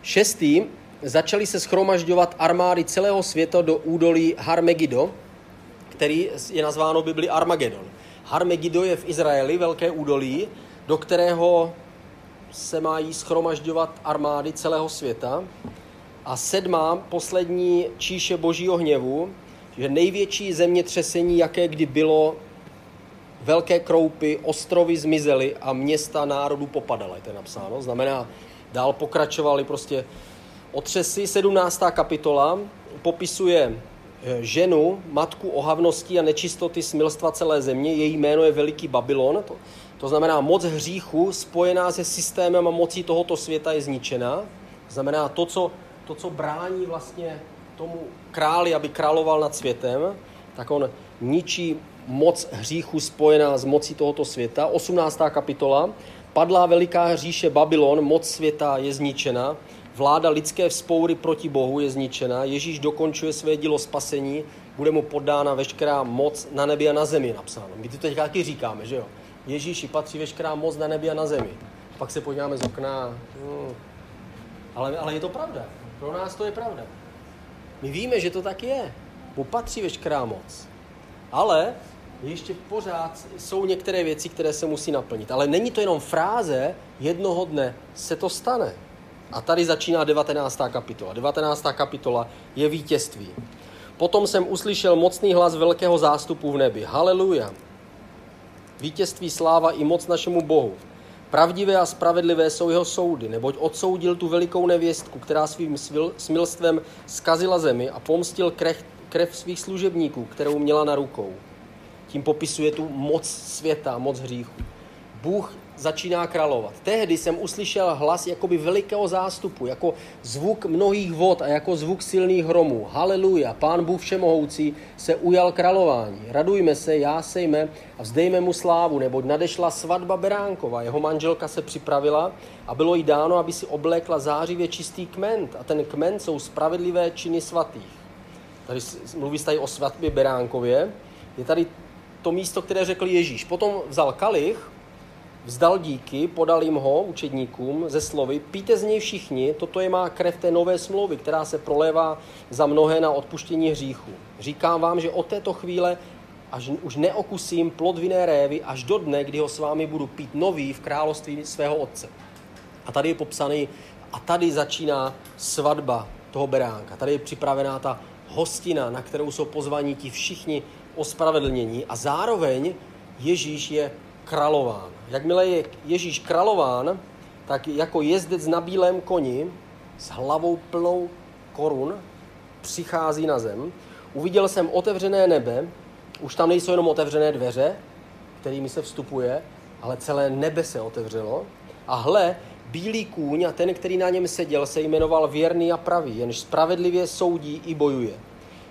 [SPEAKER 1] Šestý, začaly se schromažďovat armády celého světa do údolí Harmegido, který je nazváno Bibli Armagedon. Harmegido je v Izraeli velké údolí, do kterého se mají schromažďovat armády celého světa. A sedmá, poslední číše božího hněvu, že největší zemětřesení, jaké kdy bylo, velké kroupy, ostrovy zmizely a města národů popadaly, to je napsáno. Znamená, dál pokračovali prostě otřesy. 17. kapitola popisuje ženu, matku ohavností a nečistoty smilstva celé země. Její jméno je Veliký Babylon. To, to znamená, moc hříchu spojená se systémem a mocí tohoto světa je zničená. To znamená, to, co, to, co brání vlastně tomu králi, aby královal nad světem, tak on ničí moc hříchu spojená s mocí tohoto světa. 18. kapitola. Padlá veliká říše Babylon, moc světa je zničena, vláda lidské vzpoury proti Bohu je zničena, Ježíš dokončuje své dílo spasení, bude mu podána veškerá moc na nebi a na zemi, napsáno. My to teď taky říkáme, že jo? Ježíši patří veškerá moc na nebi a na zemi. Pak se podíváme z okna. Hmm. Ale, ale je to pravda. Pro nás to je pravda. My víme, že to tak je. Mu patří veškerá moc. Ale ještě pořád jsou některé věci, které se musí naplnit. Ale není to jenom fráze, jednoho dne se to stane. A tady začíná 19. kapitola. 19. kapitola je vítězství. Potom jsem uslyšel mocný hlas velkého zástupu v nebi. Haleluja. Vítězství, sláva i moc našemu Bohu. Pravdivé a spravedlivé jsou jeho soudy, neboť odsoudil tu velikou nevěstku, která svým smilstvem skazila zemi a pomstil krev, krev svých služebníků, kterou měla na rukou. Tím popisuje tu moc světa, moc hříchu. Bůh začíná královat. Tehdy jsem uslyšel hlas jakoby velikého zástupu, jako zvuk mnohých vod a jako zvuk silných hromů. Haleluja, pán Bůh všemohoucí se ujal králování. Radujme se, jásejme a vzdejme mu slávu, neboť nadešla svatba Beránkova. Jeho manželka se připravila a bylo jí dáno, aby si oblékla zářivě čistý kment. A ten kment jsou spravedlivé činy svatých. Tady mluví se tady o svatbě Beránkově. Je tady to místo, které řekl Ježíš. Potom vzal kalich, Vzdal díky, podal jim ho učedníkům ze slovy, píte z něj všichni, toto je má krev té nové smlouvy, která se prolévá za mnohé na odpuštění hříchu. Říkám vám, že od této chvíle až už neokusím plod vinné révy až do dne, kdy ho s vámi budu pít nový v království svého otce. A tady je popsaný, a tady začíná svatba toho beránka. Tady je připravená ta hostina, na kterou jsou pozvaní ti všichni ospravedlnění a zároveň Ježíš je králován. Jakmile je Ježíš králován, tak jako jezdec na bílém koni s hlavou plnou korun přichází na zem. Uviděl jsem otevřené nebe, už tam nejsou jenom otevřené dveře, kterými se vstupuje, ale celé nebe se otevřelo. A hle, bílý kůň a ten, který na něm seděl, se jmenoval věrný a pravý, jenž spravedlivě soudí i bojuje.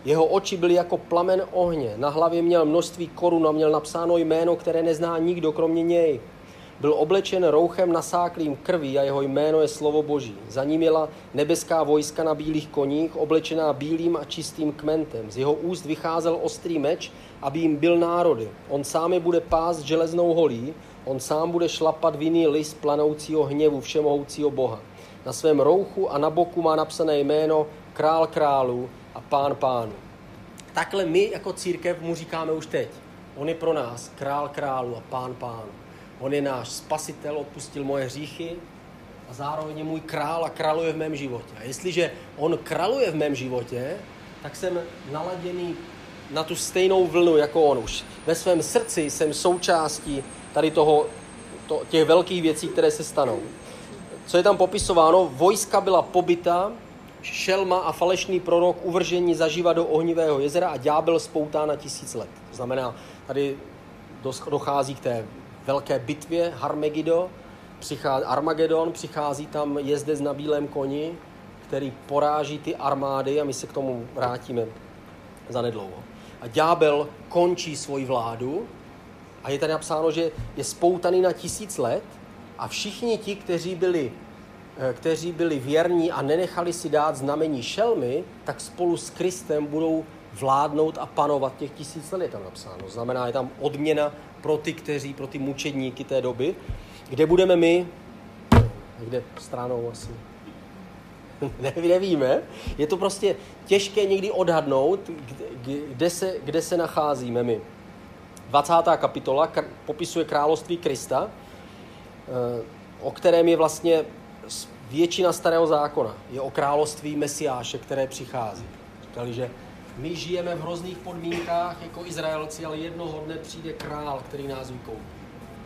[SPEAKER 1] Jeho oči byly jako plamen ohně, na hlavě měl množství korun a měl napsáno jméno, které nezná nikdo kromě něj. Byl oblečen rouchem nasáklým krví a jeho jméno je slovo Boží. Za ním jela nebeská vojska na bílých koních, oblečená bílým a čistým kmentem. Z jeho úst vycházel ostrý meč, aby jim byl národy. On sám je bude pást železnou holí, on sám bude šlapat vinný list planoucího hněvu všemohoucího Boha. Na svém rouchu a na boku má napsané jméno Král králů Pán pánu. Takhle my jako církev mu říkáme už teď. On je pro nás král králu a pán pánu. On je náš spasitel, odpustil moje hříchy a zároveň je můj král a králuje v mém životě. A jestliže on králuje v mém životě, tak jsem naladěný na tu stejnou vlnu jako on už. Ve svém srdci jsem součástí tady toho, to, těch velkých věcí, které se stanou. Co je tam popisováno? Vojska byla pobyta, šelma a falešný prorok uvržení zažíva do ohnivého jezera a ďábel spoutá na tisíc let. To znamená, tady dochází k té velké bitvě Harmegido, přichází, Armagedon, přichází tam jezdec na bílém koni, který poráží ty armády a my se k tomu vrátíme za nedlouho. A ďábel končí svoji vládu a je tady napsáno, že je spoutaný na tisíc let a všichni ti, kteří byli, kteří byli věrní a nenechali si dát znamení šelmy, tak spolu s Kristem budou vládnout a panovat těch tisíc let, je tam napsáno. Znamená, je tam odměna pro ty, kteří, pro ty mučedníky té doby. Kde budeme my? Kde stranou asi? ne, nevíme. Je to prostě těžké někdy odhadnout, kde se, kde se nacházíme my. 20. kapitola popisuje království Krista, eh, o kterém je vlastně většina starého zákona. Je o království Mesiáše, které přichází. Říkali, že my žijeme v hrozných podmínkách jako Izraelci, ale jednoho dne přijde král, který nás vykoupí.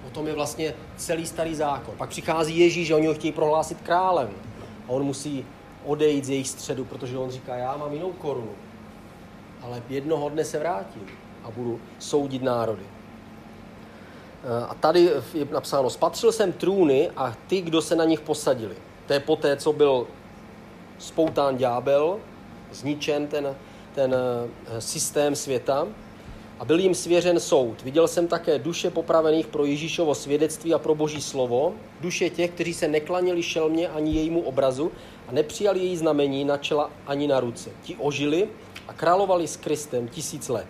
[SPEAKER 1] O tom je vlastně celý starý zákon. Pak přichází Ježíš a oni ho chtějí prohlásit králem. A on musí odejít z jejich středu, protože on říká, já mám jinou korunu. Ale jednoho dne se vrátím a budu soudit národy. A tady je napsáno, spatřil jsem trůny a ty, kdo se na nich posadili. To je poté, co byl spoután ďábel, zničen ten ten eh, systém světa a byl jim svěřen soud. Viděl jsem také duše popravených pro Ježíšovo svědectví a pro Boží slovo, duše těch, kteří se neklanili šelmě ani jejímu obrazu a nepřijali její znamení na čela ani na ruce. Ti ožili a královali s Kristem tisíc let.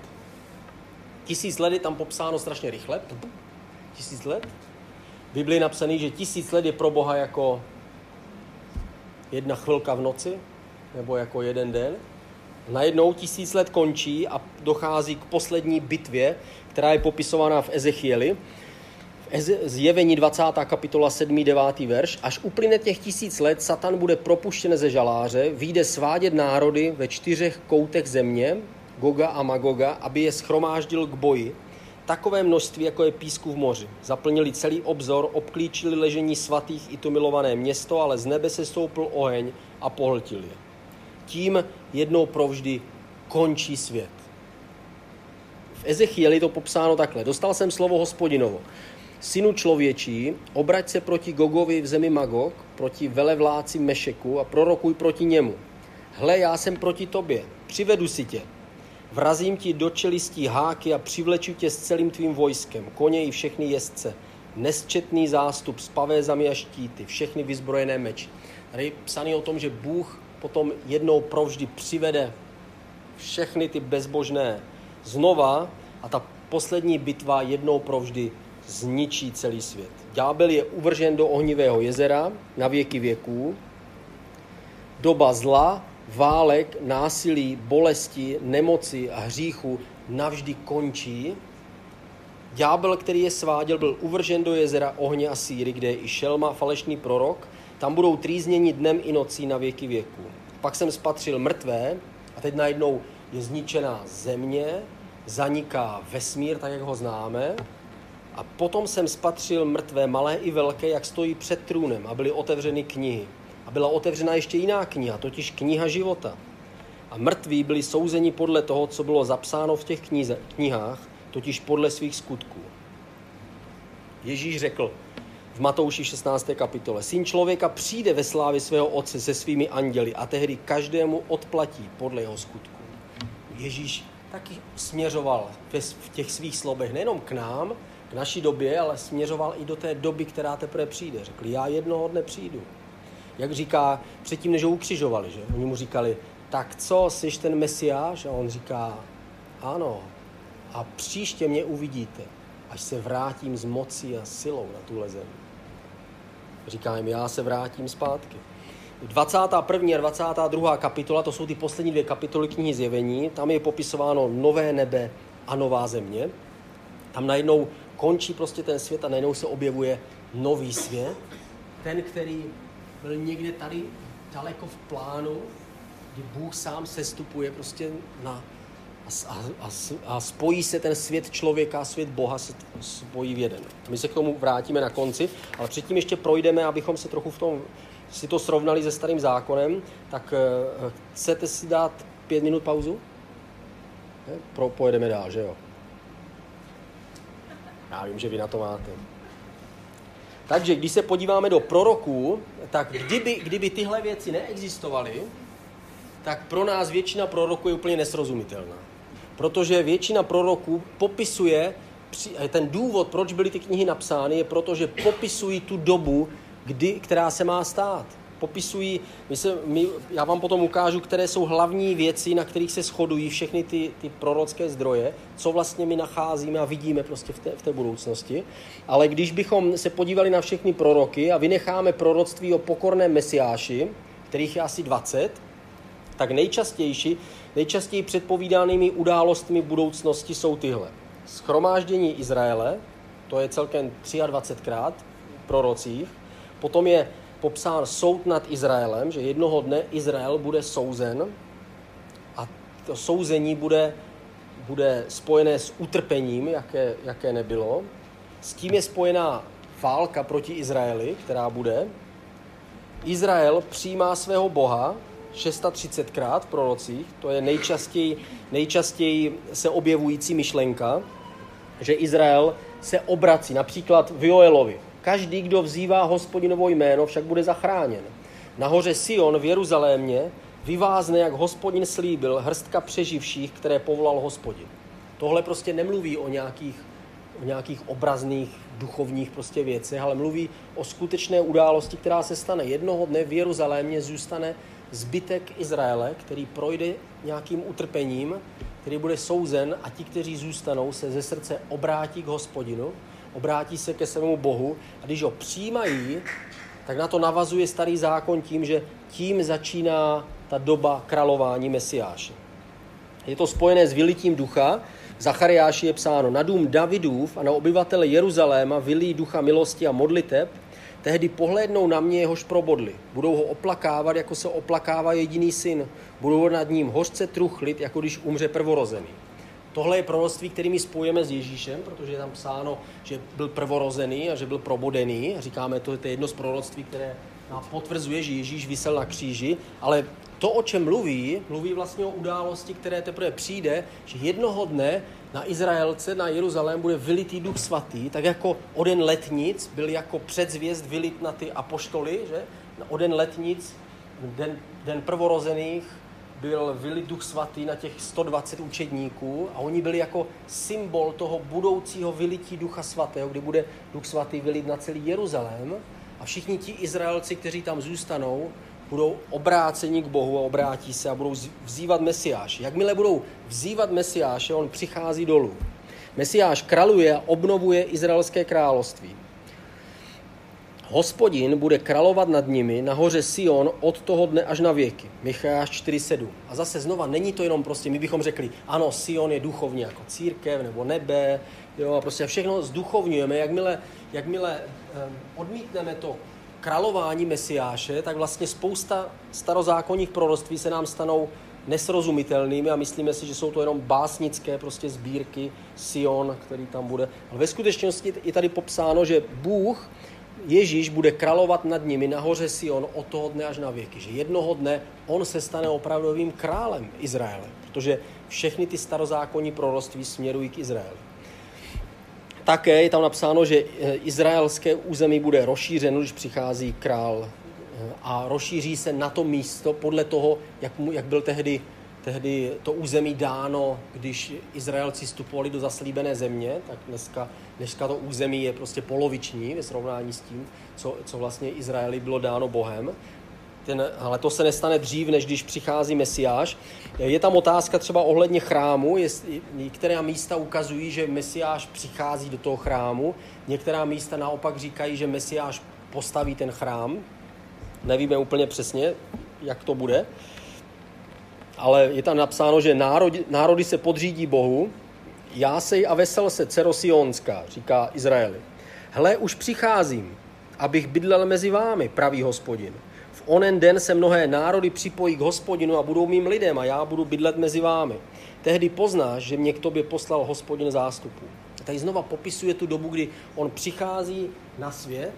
[SPEAKER 1] Tisíc let je tam popsáno strašně rychle. Tisíc let. V Biblii je napsaný, že tisíc let je pro Boha jako jedna chvilka v noci, nebo jako jeden den. Najednou tisíc let končí a dochází k poslední bitvě, která je popisovaná v Ezechieli. V zjevení 20. kapitola 7. 9. verš. Až uplyne těch tisíc let, Satan bude propuštěn ze žaláře, vyjde svádět národy ve čtyřech koutech země, Goga a Magoga, aby je schromáždil k boji. Takové množství, jako je písku v moři. Zaplnili celý obzor, obklíčili ležení svatých i to milované město, ale z nebe se stoupil oheň a pohltil je tím jednou provždy končí svět. V Ezechieli to popsáno takhle. Dostal jsem slovo hospodinovo. Synu člověčí, obrať se proti Gogovi v zemi Magog, proti velevláci Mešeku a prorokuj proti němu. Hle, já jsem proti tobě, přivedu si tě. Vrazím ti do čelistí háky a přivleču tě s celým tvým vojskem, koně i všechny jezdce, nesčetný zástup s pavézami a štíty, všechny vyzbrojené meči. Tady je psaný o tom, že Bůh potom jednou provždy přivede všechny ty bezbožné znova a ta poslední bitva jednou provždy zničí celý svět. Ďábel je uvržen do ohnivého jezera na věky věků. Doba zla, válek, násilí, bolesti, nemoci a hříchu navždy končí. Ďábel, který je sváděl, byl uvržen do jezera ohně a síry, kde je i šelma, falešný prorok, tam budou trýzněni dnem i nocí na věky věků. Pak jsem spatřil mrtvé a teď najednou je zničená země, zaniká vesmír, tak jak ho známe. A potom jsem spatřil mrtvé, malé i velké, jak stojí před trůnem a byly otevřeny knihy. A byla otevřena ještě jiná kniha, totiž kniha života. A mrtví byli souzeni podle toho, co bylo zapsáno v těch knize, knihách, totiž podle svých skutků. Ježíš řekl v Matouši 16. kapitole, Syn člověka přijde ve slávě svého otce se svými anděli a tehdy každému odplatí podle jeho skutků. Ježíš taky směřoval v těch svých slovech nejenom k nám, k naší době, ale směřoval i do té doby, která teprve přijde. Řekl, já jednoho dne přijdu. Jak říká předtím, než ho ukřižovali, že? Oni mu říkali, tak co, jsi ten mesiáš? A on říká, ano, a příště mě uvidíte, až se vrátím s mocí a silou na tuhle zem. Říká jim, já se vrátím zpátky. 21. a 22. kapitola, to jsou ty poslední dvě kapitoly knihy Zjevení, tam je popisováno nové nebe a nová země. Tam najednou končí prostě ten svět a najednou se objevuje nový svět. Ten, který byl někde tady daleko v plánu, kdy Bůh sám sestupuje prostě na, a, a, a spojí se ten svět člověka a svět Boha se spojí v jeden. My se k tomu vrátíme na konci, ale předtím ještě projdeme, abychom se trochu v tom si to srovnali se starým zákonem, tak uh, chcete si dát pět minut pauzu? Pro, pojedeme dál, že jo? Já vím, že vy na to máte. Takže když se podíváme do proroků, tak kdyby, kdyby tyhle věci neexistovaly, tak pro nás většina proroků je úplně nesrozumitelná. Protože většina proroků popisuje, ten důvod, proč byly ty knihy napsány, je proto, že popisují tu dobu, kdy, která se má stát. Popisují, my se, my, já vám potom ukážu, které jsou hlavní věci, na kterých se shodují všechny ty, ty prorocké zdroje, co vlastně my nacházíme a vidíme prostě v té, v té budoucnosti. Ale když bychom se podívali na všechny proroky a vynecháme proroctví o pokorném mesiáši, kterých je asi 20, tak nejčastější, nejčastěji předpovídanými událostmi budoucnosti jsou tyhle. Schromáždění Izraele, to je celkem 23krát v prorocích, Potom je popsán soud nad Izraelem, že jednoho dne Izrael bude souzen a to souzení bude, bude spojené s utrpením, jaké, jaké nebylo. S tím je spojená válka proti Izraeli, která bude. Izrael přijímá svého Boha 630krát v prorocích, to je nejčastěji, nejčastěji se objevující myšlenka, že Izrael se obrací, například v Joelovi. Každý, kdo vzývá hospodinovo jméno, však bude zachráněn. Nahoře Sion v Jeruzalémě vyvázne, jak hospodin slíbil, hrstka přeživších, které povolal hospodin. Tohle prostě nemluví o nějakých, o nějakých obrazných duchovních prostě věcech, ale mluví o skutečné události, která se stane. Jednoho dne v Jeruzalémě zůstane zbytek Izraele, který projde nějakým utrpením, který bude souzen a ti, kteří zůstanou, se ze srdce obrátí k hospodinu obrátí se ke svému Bohu a když ho přijímají, tak na to navazuje starý zákon tím, že tím začíná ta doba králování Mesiáše. Je to spojené s vylitím ducha. V Zachariáši je psáno, na dům Davidův a na obyvatele Jeruzaléma vylí ducha milosti a modliteb, tehdy pohlédnou na mě jehož probodli. Budou ho oplakávat, jako se oplakává jediný syn. Budou nad ním hořce truchlit, jako když umře prvorozený. Tohle je proroctví, který my spojujeme s Ježíšem, protože je tam psáno, že byl prvorozený a že byl probodený. Říkáme, to je jedno z proroctví, které nám potvrzuje, že Ježíš vysel na kříži, ale to, o čem mluví, mluví vlastně o události, které teprve přijde, že jednoho dne na Izraelce, na Jeruzalém bude vylitý duch svatý, tak jako oden letnic byl jako předzvěst vylit na ty apoštoly, že? Oden letnic, den, den prvorozených, byl vylit duch svatý na těch 120 učedníků a oni byli jako symbol toho budoucího vylití ducha svatého, kdy bude duch svatý vylit na celý Jeruzalém a všichni ti Izraelci, kteří tam zůstanou, budou obráceni k Bohu a obrátí se a budou vzývat Mesiáše. Jakmile budou vzývat Mesiáše, on přichází dolů. Mesiáš kraluje a obnovuje izraelské království. Hospodin bude královat nad nimi na hoře Sion od toho dne až na věky. Micháš 4.7. A zase znova, není to jenom prostě, my bychom řekli, ano, Sion je duchovní jako církev nebo nebe, jo, a prostě všechno zduchovňujeme, jakmile, jakmile um, odmítneme to králování Mesiáše, tak vlastně spousta starozákonních proroctví se nám stanou nesrozumitelnými a myslíme si, že jsou to jenom básnické prostě sbírky Sion, který tam bude. Ale ve skutečnosti je tady popsáno, že Bůh, Ježíš bude královat nad nimi nahoře Sion od toho dne až na věky. Že jednoho dne on se stane opravdovým králem Izraele, protože všechny ty starozákonní proroctví směrují k Izraeli. Také je tam napsáno, že eh, izraelské území bude rozšířeno, když přichází král eh, a rozšíří se na to místo podle toho, jak, mu, jak byl tehdy, tehdy to území dáno, když Izraelci vstupovali do zaslíbené země, tak dneska, dneska to území je prostě poloviční ve srovnání s tím, co, co vlastně Izraeli bylo dáno Bohem ten, ale to se nestane dřív, než když přichází Mesiáš. Je tam otázka třeba ohledně chrámu, jestli, některá místa ukazují, že Mesiáš přichází do toho chrámu, některá místa naopak říkají, že Mesiáš postaví ten chrám. Nevíme úplně přesně, jak to bude, ale je tam napsáno, že národy, národy se podřídí Bohu, jásej a vesel se, dcero Sionská, říká Izraeli. Hle, už přicházím, abych bydlel mezi vámi, pravý hospodin onen den se mnohé národy připojí k hospodinu a budou mým lidem a já budu bydlet mezi vámi. Tehdy poznáš, že mě k tobě poslal hospodin zástupu. A tady znova popisuje tu dobu, kdy on přichází na svět,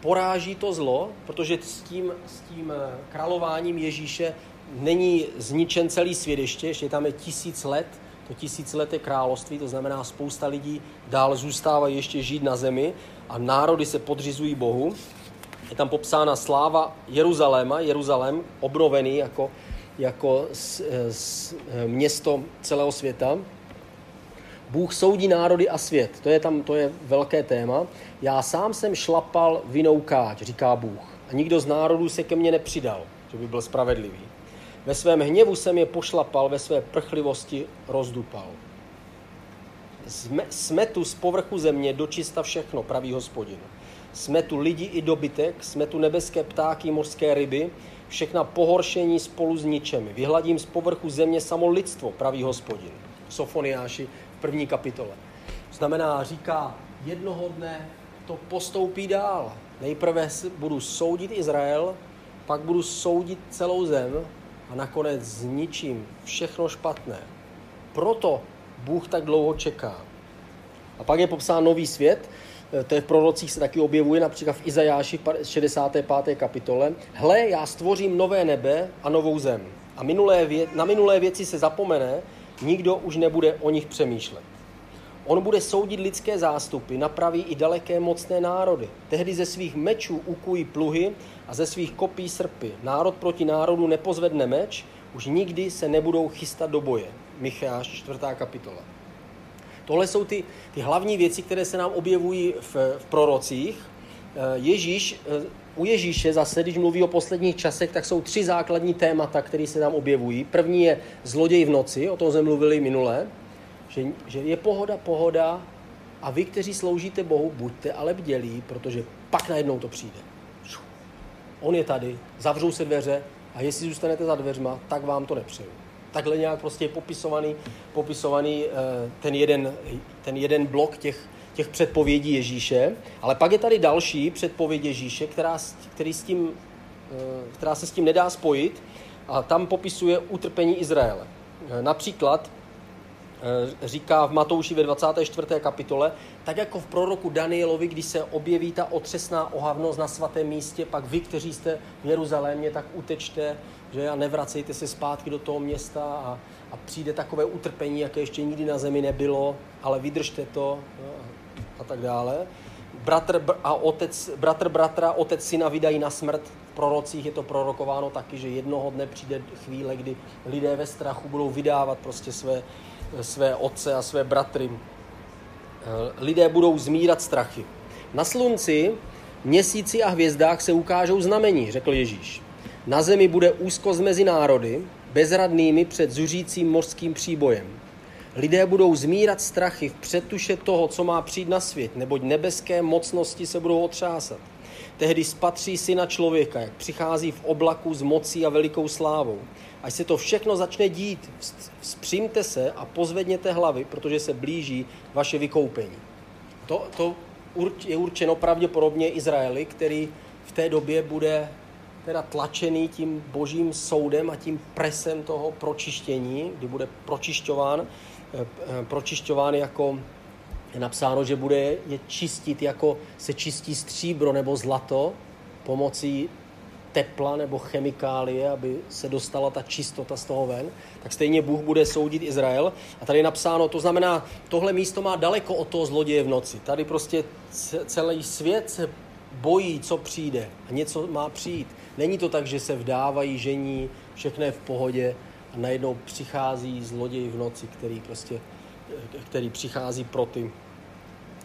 [SPEAKER 1] poráží to zlo, protože s tím, s tím eh, králováním Ježíše není zničen celý svět ještě, ještě tam je tisíc let, to tisíc let je království, to znamená spousta lidí dál zůstávají ještě žít na zemi a národy se podřizují Bohu je tam popsána sláva Jeruzaléma, Jeruzalém obnovený jako, jako s, s, město celého světa. Bůh soudí národy a svět, to je tam to je velké téma. Já sám jsem šlapal vinou říká Bůh, a nikdo z národů se ke mně nepřidal, že by byl spravedlivý. Ve svém hněvu jsem je pošlapal, ve své prchlivosti rozdupal. Smetu z povrchu země dočista všechno, pravý hospodin. Jsme tu lidi i dobytek, jsme tu nebeské ptáky, mořské ryby, všechna pohoršení spolu s ničemi. Vyhladím z povrchu země samo lidstvo, pravý hospodin. Sofoniáši v první kapitole. Znamená, říká, jednoho dne to postoupí dál. Nejprve budu soudit Izrael, pak budu soudit celou zem a nakonec zničím všechno špatné. Proto Bůh tak dlouho čeká. A pak je popsán nový svět, Eh, to je v prorocích se taky objevuje, například v Izajáši 65. kapitole. Hle, já stvořím nové nebe a novou zem. A minulé vě- na minulé věci se zapomene, nikdo už nebude o nich přemýšlet. On bude soudit lidské zástupy, napraví i daleké mocné národy. Tehdy ze svých mečů ukují pluhy a ze svých kopí srpy. Národ proti národu nepozvedne meč, už nikdy se nebudou chystat do boje. Micháš 4. kapitola. Tohle jsou ty, ty hlavní věci, které se nám objevují v, v prorocích. Eh, Ježíš, eh, u Ježíše zase, když mluví o posledních časech, tak jsou tři základní témata, které se nám objevují. První je zloděj v noci, o tom jsme mluvili minule, že, že je pohoda, pohoda a vy, kteří sloužíte Bohu, buďte ale bdělí, protože pak najednou to přijde. On je tady, zavřou se dveře a jestli zůstanete za dveřma, tak vám to nepřeju takhle nějak prostě je popisovaný, popisovaný eh, ten, jeden, ten jeden blok těch, těch předpovědí Ježíše. Ale pak je tady další předpověď Ježíše, která, který s tím, eh, která se s tím nedá spojit a tam popisuje utrpení Izraele. Eh, například říká v Matouši ve 24. kapitole, tak jako v proroku Danielovi, když se objeví ta otřesná ohavnost na svatém místě, pak vy, kteří jste v Jeruzalémě, tak utečte že a nevracejte se zpátky do toho města a, a přijde takové utrpení, jaké ještě nikdy na zemi nebylo, ale vydržte to a tak dále. Bratr a otec, bratr bratra, otec syna vydají na smrt. V prorocích je to prorokováno taky, že jednoho dne přijde chvíle, kdy lidé ve strachu budou vydávat prostě své, své otce a své bratry. Lidé budou zmírat strachy. Na slunci, měsíci a hvězdách se ukážou znamení, řekl Ježíš. Na zemi bude úzkost mezi národy, bezradnými před zuřícím mořským příbojem. Lidé budou zmírat strachy v předtuše toho, co má přijít na svět, neboť nebeské mocnosti se budou otřásat. Tehdy spatří syna člověka, jak přichází v oblaku s mocí a velikou slávou. Až se to všechno začne dít, vzpřímte se a pozvedněte hlavy, protože se blíží vaše vykoupení. To, to je určeno pravděpodobně Izraeli, který v té době bude teda tlačený tím božím soudem a tím presem toho pročištění, kdy bude pročišťován, pročišťován jako je napsáno, že bude je čistit, jako se čistí stříbro nebo zlato pomocí tepla nebo chemikálie, aby se dostala ta čistota z toho ven, tak stejně Bůh bude soudit Izrael. A tady je napsáno, to znamená, tohle místo má daleko od toho zloděje v noci. Tady prostě celý svět se bojí, co přijde a něco má přijít. Není to tak, že se vdávají, žení, všechno je v pohodě a najednou přichází zloděj v noci, který prostě, který přichází pro ty,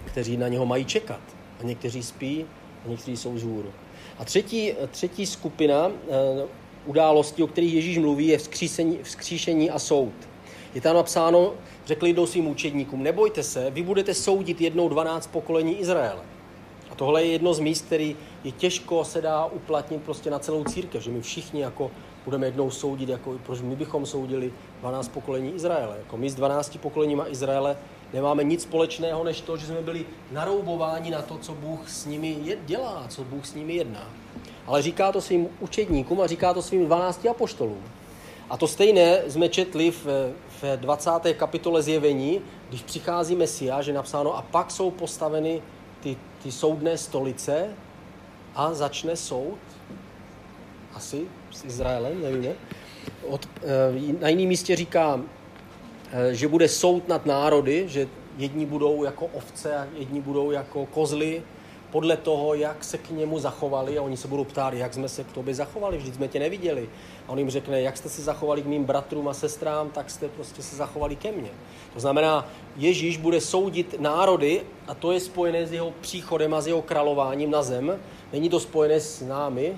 [SPEAKER 1] kteří na něho mají čekat. A někteří spí a někteří jsou vzhůru. A třetí, třetí skupina eh, událostí, o kterých Ježíš mluví, je vzkříšení, vzkříšení a soud. Je tam napsáno, řekli jdou svým učedníkům, nebojte se, vy budete soudit jednou 12 pokolení Izraele. A tohle je jedno z míst, který je těžko se dá uplatnit prostě na celou církev, že my všichni jako budeme jednou soudit, jako proč my bychom soudili 12 pokolení Izraele. Jako my s 12 pokoleníma Izraele nemáme nic společného, než to, že jsme byli naroubováni na to, co Bůh s nimi dělá, co Bůh s nimi jedná. Ale říká to svým učedníkům a říká to svým 12 apoštolům. A to stejné jsme četli v, v 20. kapitole zjevení, když přichází Mesia, že napsáno a pak jsou postaveny ty, ty soudné stolice a začne soud. Asi s Izraelem, nevíme. Od, eh, na jiném místě říká, eh, že bude soud nad národy, že jedni budou jako ovce a jedni budou jako kozly, podle toho, jak se k němu zachovali a oni se budou ptát, jak jsme se k tobě zachovali, vždyť jsme tě neviděli. A on jim řekne, jak jste se zachovali k mým bratrům a sestrám, tak jste prostě se zachovali ke mně. To znamená, Ježíš bude soudit národy a to je spojené s jeho příchodem a s jeho králováním na zem. Není to spojené s námi.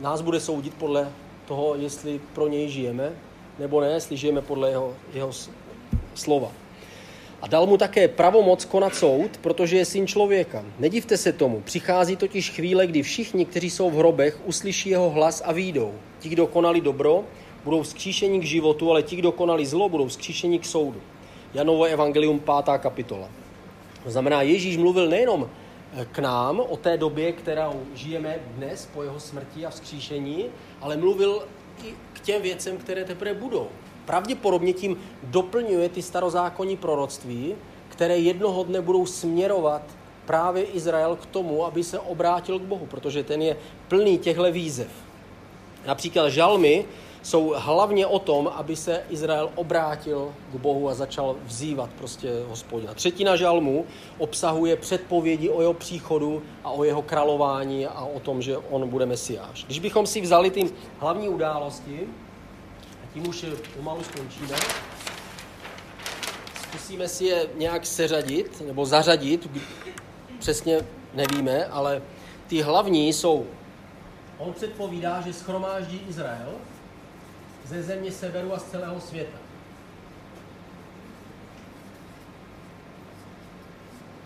[SPEAKER 1] Nás bude soudit podle toho, jestli pro něj žijeme, nebo ne, jestli žijeme podle jeho, jeho slova. A dal mu také pravomoc konat soud, protože je syn člověka. Nedivte se tomu, přichází totiž chvíle, kdy všichni, kteří jsou v hrobech, uslyší jeho hlas a výjdou. Ti, kdo konali dobro, budou vzkříšeni k životu, ale ti, kdo konali zlo, budou vzkříšeni k soudu. Janovo evangelium 5. kapitola. To znamená, Ježíš mluvil nejenom k nám o té době, kterou žijeme dnes po jeho smrti a vzkříšení, ale mluvil i k těm věcem, které teprve budou pravděpodobně tím doplňuje ty starozákonní proroctví, které jednoho dne budou směrovat právě Izrael k tomu, aby se obrátil k Bohu, protože ten je plný těchto výzev. Například žalmy jsou hlavně o tom, aby se Izrael obrátil k Bohu a začal vzývat prostě hospodina. Třetina žalmu obsahuje předpovědi o jeho příchodu a o jeho králování a o tom, že on bude mesiáš. Když bychom si vzali ty hlavní události, tím už pomalu skončíme. Zkusíme si je nějak seřadit nebo zařadit, přesně nevíme, ale ty hlavní jsou, on předpovídá, že schromáždí Izrael ze země severu a z celého světa.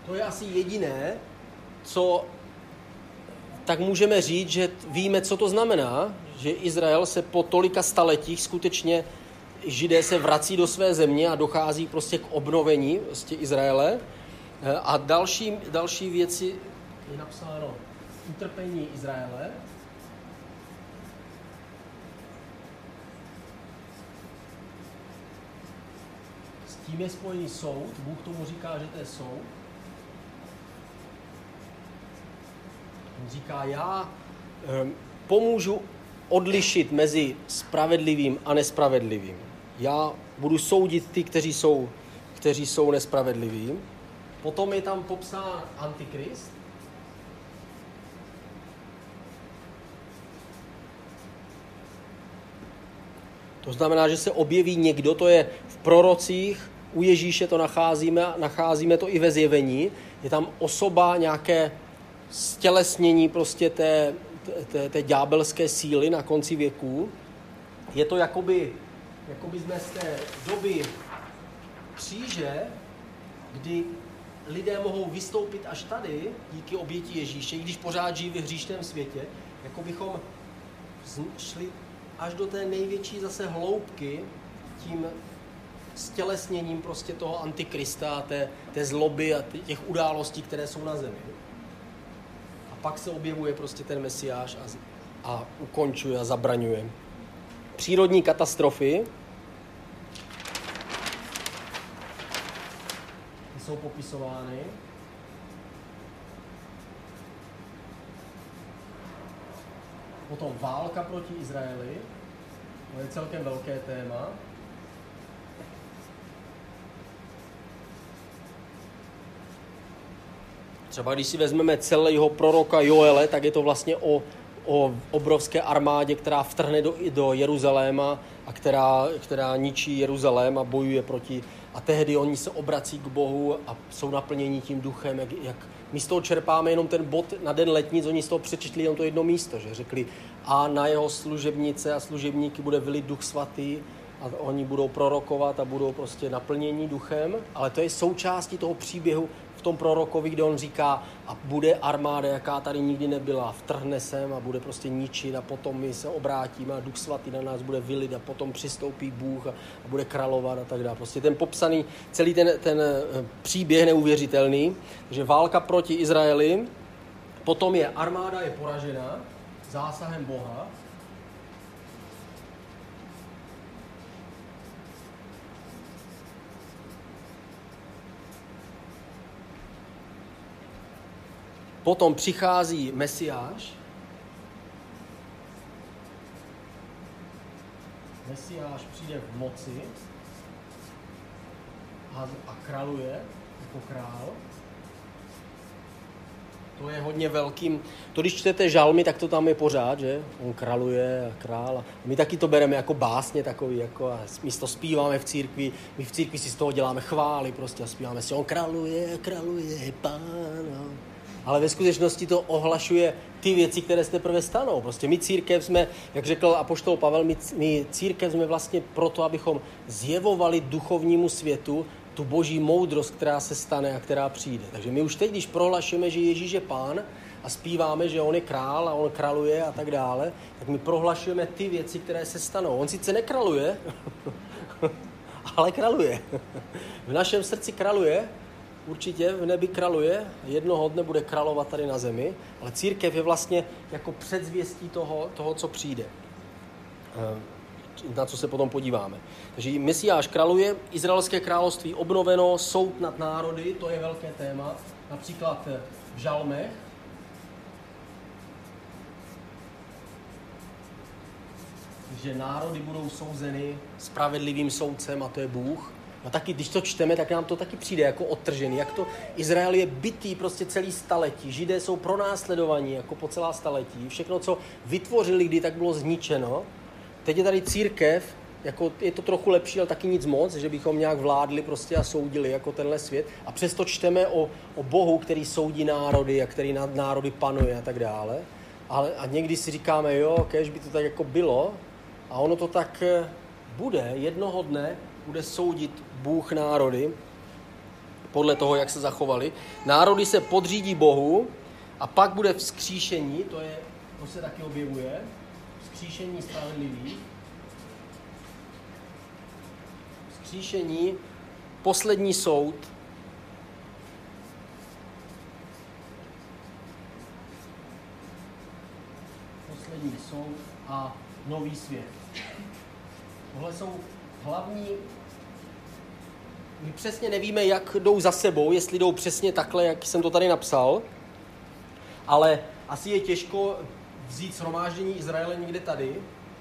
[SPEAKER 1] To je asi jediné, co tak můžeme říct, že víme, co to znamená, že Izrael se po tolika staletích skutečně židé se vrací do své země a dochází prostě k obnovení prostě Izraele. Eh, a další, další věci je napsáno utrpení Izraele, tím je spojený soud. Bůh tomu říká, že to je soud. On říká, já um, pomůžu odlišit mezi spravedlivým a nespravedlivým. Já budu soudit ty, kteří jsou, kteří jsou nespravedliví. Potom je tam popsán Antikrist. To znamená, že se objeví někdo, to je v prorocích, u Ježíše to nacházíme, nacházíme to i ve zjevení. Je tam osoba, nějaké stělesnění prostě té, té, té ďábelské síly na konci věků. Je to jakoby, jakoby jsme z té doby kříže, kdy lidé mohou vystoupit až tady díky oběti Ježíše, když pořád žijí v hříšném světě, jako bychom šli až do té největší zase hloubky tím stělesněním prostě toho antikrista, té, té zloby a těch událostí, které jsou na zemi pak se objevuje prostě ten mesiáš a, a ukončuje a zabraňuje. Přírodní katastrofy, jsou popisovány. Potom válka proti Izraeli, to je celkem velké téma. Třeba když si vezmeme celého proroka Joele, tak je to vlastně o, o obrovské armádě, která vtrhne do, do Jeruzaléma a která, která ničí Jeruzalém a bojuje proti. A tehdy oni se obrací k Bohu a jsou naplněni tím duchem, jak, jak my z toho čerpáme jenom ten bod na den letnic, oni z toho přečetli jenom to jedno místo, že řekli a na jeho služebnice a služebníky bude vylit duch svatý a oni budou prorokovat a budou prostě naplnění duchem, ale to je součástí toho příběhu v tom prorokovi, kde on říká a bude armáda, jaká tady nikdy nebyla, vtrhne sem a bude prostě ničit a potom my se obrátíme a duch svatý na nás bude vylit a potom přistoupí Bůh a, bude královat a tak dále. Prostě ten popsaný, celý ten, ten eh, příběh neuvěřitelný, že válka proti Izraeli, potom je armáda je poražena zásahem Boha, Potom přichází Mesiáš. Mesiáš přijde v moci a, a králuje jako král. To je hodně velkým. To, když čtete žalmy, tak to tam je pořád, že? On králuje a král. A my taky to bereme jako básně takový, jako a my to zpíváme v církvi. My v církvi si z toho děláme chvály prostě a zpíváme si, on králuje, králuje, pán. Ale ve skutečnosti to ohlašuje ty věci, které se teprve stanou. Prostě my církev jsme, jak řekl apoštol Pavel, my, my církev jsme vlastně proto, abychom zjevovali duchovnímu světu tu boží moudrost, která se stane a která přijde. Takže my už teď, když prohlašujeme, že Ježíš je pán a zpíváme, že on je král a on králuje a tak dále, tak my prohlašujeme ty věci, které se stanou. On sice nekráluje, ale králuje. V našem srdci králuje určitě v nebi kraluje, jednoho dne bude královat tady na zemi, ale církev je vlastně jako předzvěstí toho, toho co přijde. Eh, na co se potom podíváme. Takže Mesiáš králuje, Izraelské království obnoveno, soud nad národy, to je velké téma, například v Žalmech, že národy budou souzeny spravedlivým soudcem a to je Bůh. A taky, když to čteme, tak nám to taky přijde jako odtržený. Jak to Izrael je bytý prostě celý staletí. Židé jsou pronásledovaní jako po celá staletí. Všechno, co vytvořili, kdy tak bylo zničeno. Teď je tady církev, jako je to trochu lepší, ale taky nic moc, že bychom nějak vládli prostě a soudili jako tenhle svět. A přesto čteme o, o Bohu, který soudí národy a který nad národy panuje a tak dále. Ale, a někdy si říkáme, jo, kež by to tak jako bylo. A ono to tak eh, bude jednoho dne, bude soudit Bůh národy podle toho, jak se zachovali. Národy se podřídí Bohu a pak bude vzkříšení, to, je, to se taky objevuje, vzkříšení spravedlivých. Vzkříšení, poslední soud, poslední soud a nový svět. Tohle jsou hlavní my přesně nevíme, jak jdou za sebou, jestli jdou přesně takhle, jak jsem to tady napsal, ale asi je těžko vzít shromáždění Izraele někde tady.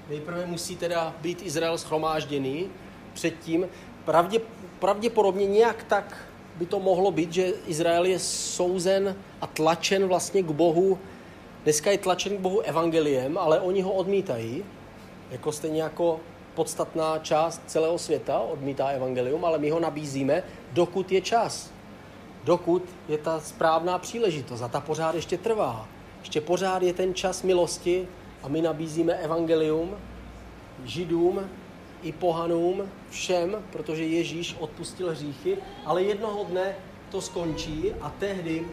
[SPEAKER 1] Nejprve musí teda být Izrael schromážděný předtím. Pravdě, pravděpodobně nějak tak by to mohlo být, že Izrael je souzen a tlačen vlastně k Bohu. Dneska je tlačen k Bohu evangeliem, ale oni ho odmítají. Jako stejně jako podstatná část celého světa odmítá evangelium, ale my ho nabízíme, dokud je čas. Dokud je ta správná příležitost a ta pořád ještě trvá. Ještě pořád je ten čas milosti a my nabízíme evangelium židům i pohanům, všem, protože Ježíš odpustil hříchy, ale jednoho dne to skončí a tehdy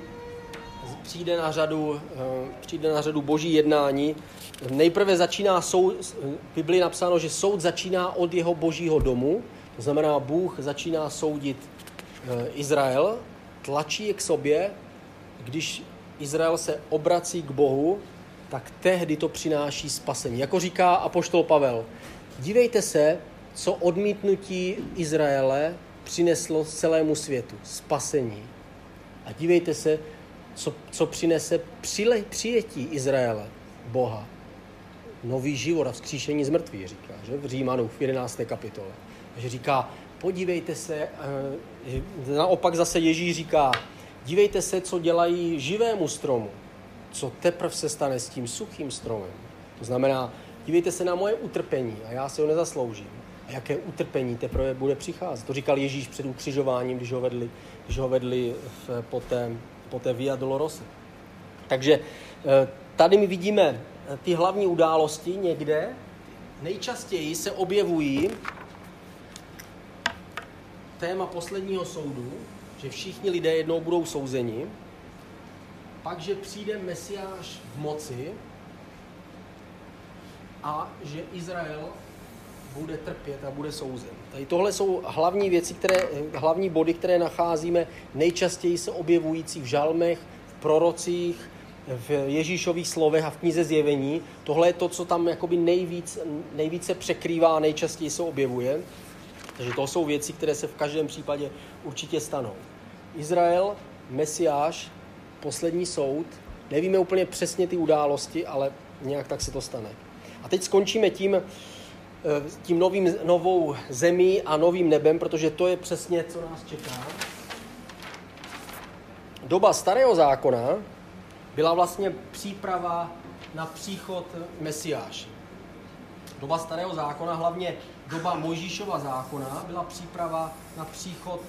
[SPEAKER 1] přijde na řadu, eh, přijde na řadu boží jednání. Nejprve začíná soud, v Biblii napsáno, že soud začíná od jeho božího domu, to znamená, Bůh začíná soudit eh, Izrael, tlačí je k sobě, když Izrael se obrací k Bohu, tak tehdy to přináší spasení. Jako říká apoštol Pavel, dívejte se, co odmítnutí Izraele přineslo celému světu. Spasení. A dívejte se, co, co přinese přile, přijetí Izraele, Boha. Nový život a vzkříšení z mrtvých, říká, že? v Římanu v 11. kapitole. Takže říká, podívejte se, eh, naopak zase Ježíš říká, dívejte se, co dělají živému stromu, co teprve se stane s tím suchým stromem. To znamená, dívejte se na moje utrpení a já si ho nezasloužím. A jaké utrpení teprve bude přicházet. To říkal Ježíš před ukřižováním, když ho vedli, když ho vedli v, po, té, po té Via Dolorosa. Takže eh, tady my vidíme ty hlavní události někde. Nejčastěji se objevují téma posledního soudu, že všichni lidé jednou budou souzeni, pak, že přijde Mesiáš v moci a že Izrael bude trpět a bude souzen. Tady tohle jsou hlavní věci, které, hlavní body, které nacházíme nejčastěji se objevující v žalmech, v prorocích, v Ježíšových slovech a v knize Zjevení. Tohle je to, co tam jakoby nejvíc, nejvíce překrývá a nejčastěji se objevuje. Takže to jsou věci, které se v každém případě určitě stanou. Izrael, Mesiáš, poslední soud. Nevíme úplně přesně ty události, ale nějak tak se to stane. A teď skončíme tím, tím novým, novou zemí a novým nebem, protože to je přesně, co nás čeká. Doba starého zákona byla vlastně příprava na příchod Mesiáše. Doba starého zákona, hlavně doba Mojžíšova zákona, byla příprava na příchod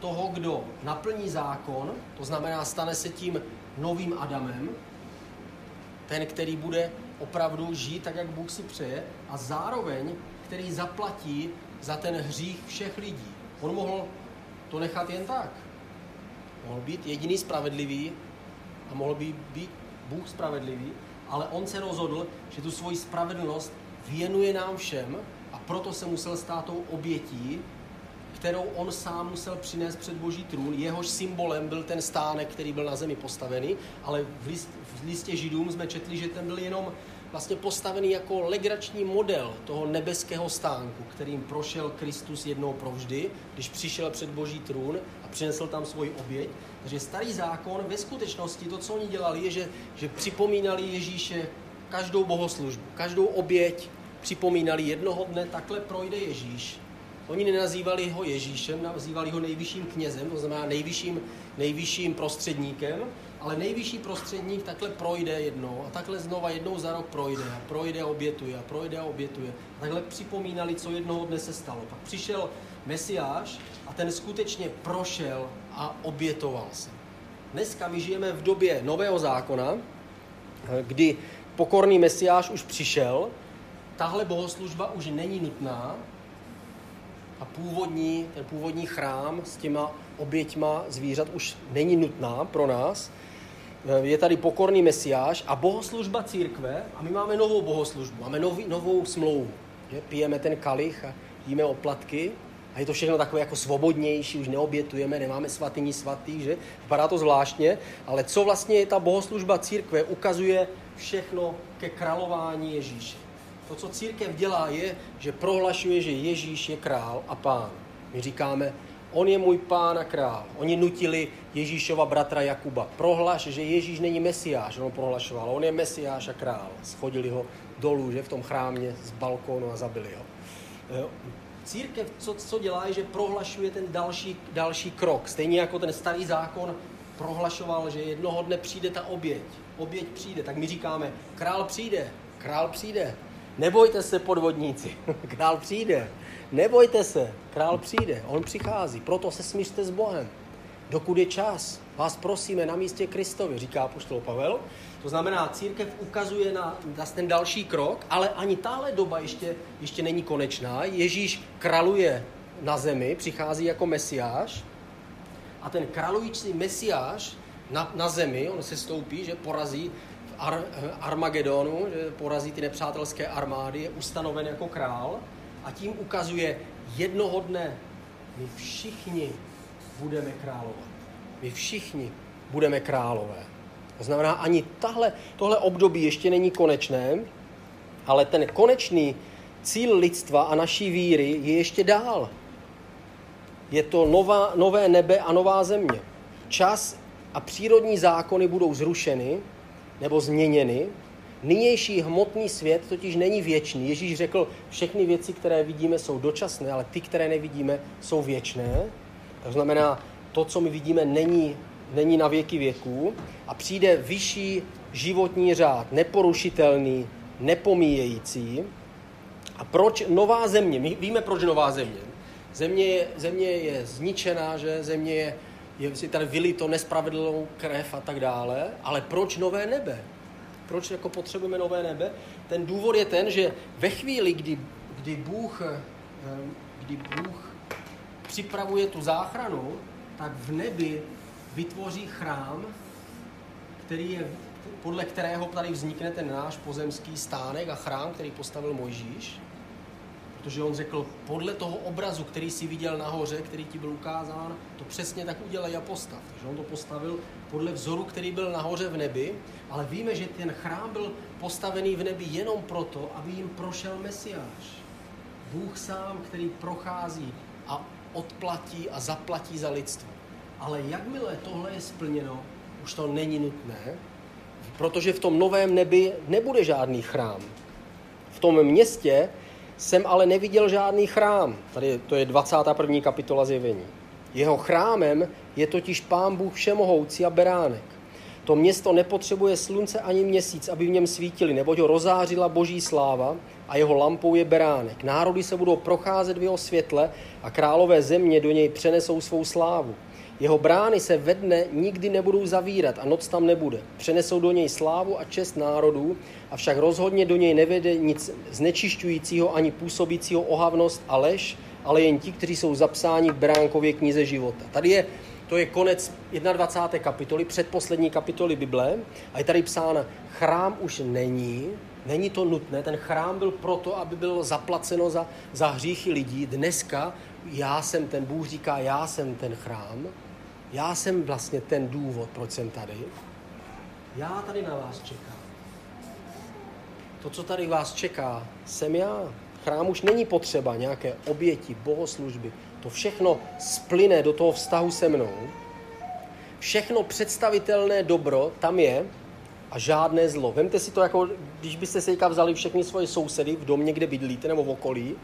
[SPEAKER 1] toho, kdo naplní zákon, to znamená, stane se tím novým Adamem, ten, který bude opravdu žít tak, jak Bůh si přeje, a zároveň, který zaplatí za ten hřích všech lidí. On mohl to nechat jen tak. Mohl být jediný spravedlivý a mohl by být Bůh spravedlivý, ale on se rozhodl, že tu svoji spravedlnost věnuje nám všem a proto se musel stát tou obětí, kterou on sám musel přinést před boží trůn. Jehož symbolem byl ten stánek, který byl na zemi postavený, ale v, list, v listě Židům jsme četli, že ten byl jenom vlastně postavený jako legrační model toho nebeského stánku, kterým prošel Kristus jednou provždy, když přišel před boží trůn a přinesl tam svoji oběť. Takže starý zákon ve skutečnosti to, co oni dělali, je, že, že připomínali Ježíše každou bohoslužbu, každou oběť, připomínali. Jednoho dne, takhle projde Ježíš. Oni nenazývali ho Ježíšem, nazývali ho nejvyšším knězem, to znamená nejvyšším, nejvyšším prostředníkem, ale nejvyšší prostředník takhle projde jednou a takhle znova jednou za rok projde a projde a obětuje a projde a obětuje. A takhle připomínali, co jednoho dne se stalo. Pak přišel Mesiáš a ten skutečně prošel a obětoval se. Dneska my žijeme v době nového zákona, kdy pokorný Mesiáš už přišel, tahle bohoslužba už není nutná, a původní, ten původní chrám s těma oběťma zvířat už není nutná pro nás. Eh, je tady pokorný mesiáš a bohoslužba církve a my máme novou bohoslužbu, máme nový, novou smlouvu. Že? Pijeme ten kalich a jíme oplatky a je to všechno takové jako svobodnější, už neobětujeme, nemáme svatyní svatý, že? Vypadá to zvláštně, ale co vlastně je ta bohoslužba církve, ukazuje všechno ke králování Ježíše. To, co církev dělá, je, že prohlašuje, že Ježíš je král a pán. My říkáme, on je můj pán a král. Oni nutili Ježíšova bratra Jakuba. Prohlaš, že Ježíš není mesiáš, on prohlašoval. On je mesiáš a král. Schodili ho dolů, že v tom chrámě z balkónu a zabili ho. Církev, co, co dělá, je, že prohlašuje ten další, další krok. Stejně jako ten starý zákon prohlašoval, že jednoho dne přijde ta oběť. Oběť přijde. Tak my říkáme, král přijde, král přijde. Nebojte se, podvodníci, král přijde. Nebojte se, král přijde, on přichází, proto se smířte s Bohem. Dokud je čas, vás prosíme na místě Kristovi, říká poštol Pavel. To znamená, církev ukazuje na, na ten další krok, ale ani tahle doba ještě, ještě není konečná. Ježíš kraluje na zemi, přichází jako mesiáš a ten králující mesiáš na, na zemi, on se stoupí, že porazí Ar- Armagedonu, že porazí ty nepřátelské armády, je ustanoven jako král a tím ukazuje, jednoho dne my všichni budeme královat. My všichni budeme králové. To znamená, ani tahle, tohle období ještě není konečné, ale ten konečný cíl lidstva a naší víry je ještě dál. Je to nová, nové nebe a nová země. Čas a přírodní zákony budou zrušeny nebo změněny. Nynější hmotný svět totiž není věčný. Ježíš řekl, všechny věci, které vidíme, jsou dočasné, ale ty, které nevidíme, jsou věčné. To znamená, to, co my vidíme, není, není na věky věků a přijde vyšší životní řád, neporušitelný, nepomíjející. A proč nová země? My víme, proč nová země. Země je, země je zničená, že země je, je tady vylito nespravedlivou krev a tak dále, ale proč nové nebe? Proč jako potřebujeme nové nebe? Ten důvod je ten, že ve chvíli, kdy, kdy, Bůh, eh, kdy Bůh připravuje tu záchranu, tak v nebi vytvoří chrám, který je, podle kterého tady vznikne ten náš pozemský stánek a chrám, který postavil Mojžíš. Protože on řekl, podle toho obrazu, který si viděl nahoře, který ti byl ukázán, to přesně tak udělej a postav. Takže on to postavil podle vzoru, který byl nahoře v nebi, ale víme, že ten chrám byl postavený v nebi jenom proto, aby jim prošel Mesiáš. Bůh sám, který prochází a odplatí a zaplatí za lidstvo. Ale jakmile tohle je splněno, už to není nutné, protože v tom novém nebi nebude žádný chrám. V tom městě jsem ale neviděl žádný chrám. Tady to je 21. kapitola zjevení. Jeho chrámem je totiž Pán Bůh Všemohoucí a Beránek. To město nepotřebuje slunce ani měsíc, aby v něm svítili, neboť ho rozářila boží sláva a jeho lampou je beránek. Národy se budou procházet v jeho světle a králové země do něj přenesou svou slávu. Jeho brány se ve dne nikdy nebudou zavírat a noc tam nebude. Přenesou do něj slávu a čest národů, avšak rozhodně do něj nevede nic znečišťujícího ani působícího ohavnost a lež, ale jen ti, kteří jsou zapsáni v bránkově knize života. Tady je, to je konec 21. kapitoly, předposlední kapitoly Bible a je tady psána, chrám už není, není to nutné, ten chrám byl proto, aby bylo zaplaceno za, za hříchy lidí. Dneska já jsem ten, Bůh říká, já jsem ten chrám, já jsem vlastně ten důvod, proč jsem tady. Já tady na vás čekám. To, co tady vás čeká, jsem já. Chrám už není potřeba nějaké oběti, bohoslužby. To všechno splyne do toho vztahu se mnou. Všechno představitelné dobro tam je a žádné zlo. Vemte si to jako, když byste se vzali všechny svoje sousedy v domě, kde bydlíte, nebo v okolí,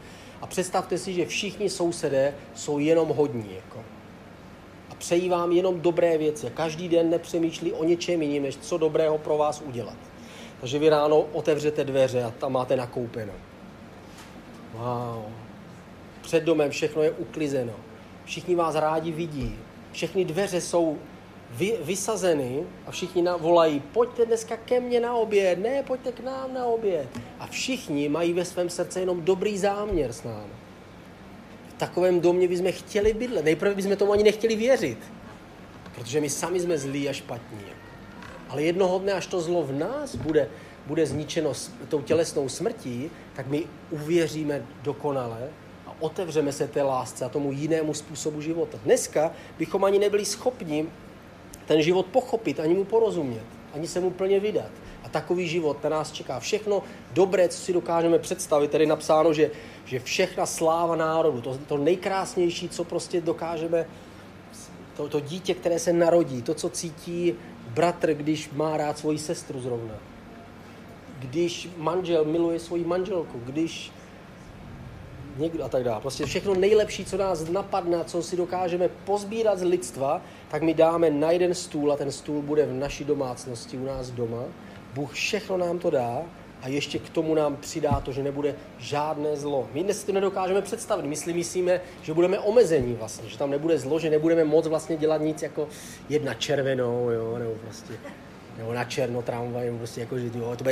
[SPEAKER 1] a představte si, že všichni sousedé jsou jenom hodní. Jako přejí vám jenom dobré věci. Každý den nepřemýšlí o něčem jiném, než co dobrého pro vás udělat. Takže vy ráno otevřete dveře a tam máte nakoupeno. Wow. Před domem všechno je uklizeno. Všichni vás rádi vidí. Všechny dveře jsou vy, vysazeny a všichni na, volají, pojďte dneska ke mně na oběd, ne, pojďte k nám na oběd. A všichni mají ve svém srdci jenom dobrý záměr s námi takovém domě bychom chtěli bydlet. Nejprve bychom tomu ani nechtěli věřit, protože my sami jsme zlí a špatní. Ale jednoho dne, až to zlo v nás bude, bude zničeno tou tělesnou smrtí, tak my uvěříme dokonale a otevřeme se té lásce a tomu jinému způsobu života. Dneska bychom ani nebyli schopni ten život pochopit, ani mu porozumět, ani se mu plně vydat takový život na nás čeká. Všechno dobré, co si dokážeme představit, tady napsáno, že, že všechna sláva národu, to, to nejkrásnější, co prostě dokážeme, to, to dítě, které se narodí, to, co cítí bratr, když má rád svoji sestru zrovna. Když manžel miluje svoji manželku, když někdo a tak dále. Prostě všechno nejlepší, co nás napadne, co si dokážeme pozbírat z lidstva, tak my dáme na jeden stůl a ten stůl bude v naší domácnosti, u nás doma Bůh všechno nám to dá a ještě k tomu nám přidá to, že nebude žádné zlo. My dnes si to nedokážeme představit. My si myslíme, že budeme omezení vlastně, že tam nebude zlo, že nebudeme moc vlastně dělat nic jako jedna červenou, jo, nebo prostě nebo na černo tramvaj, prostě jako, že jo, to bude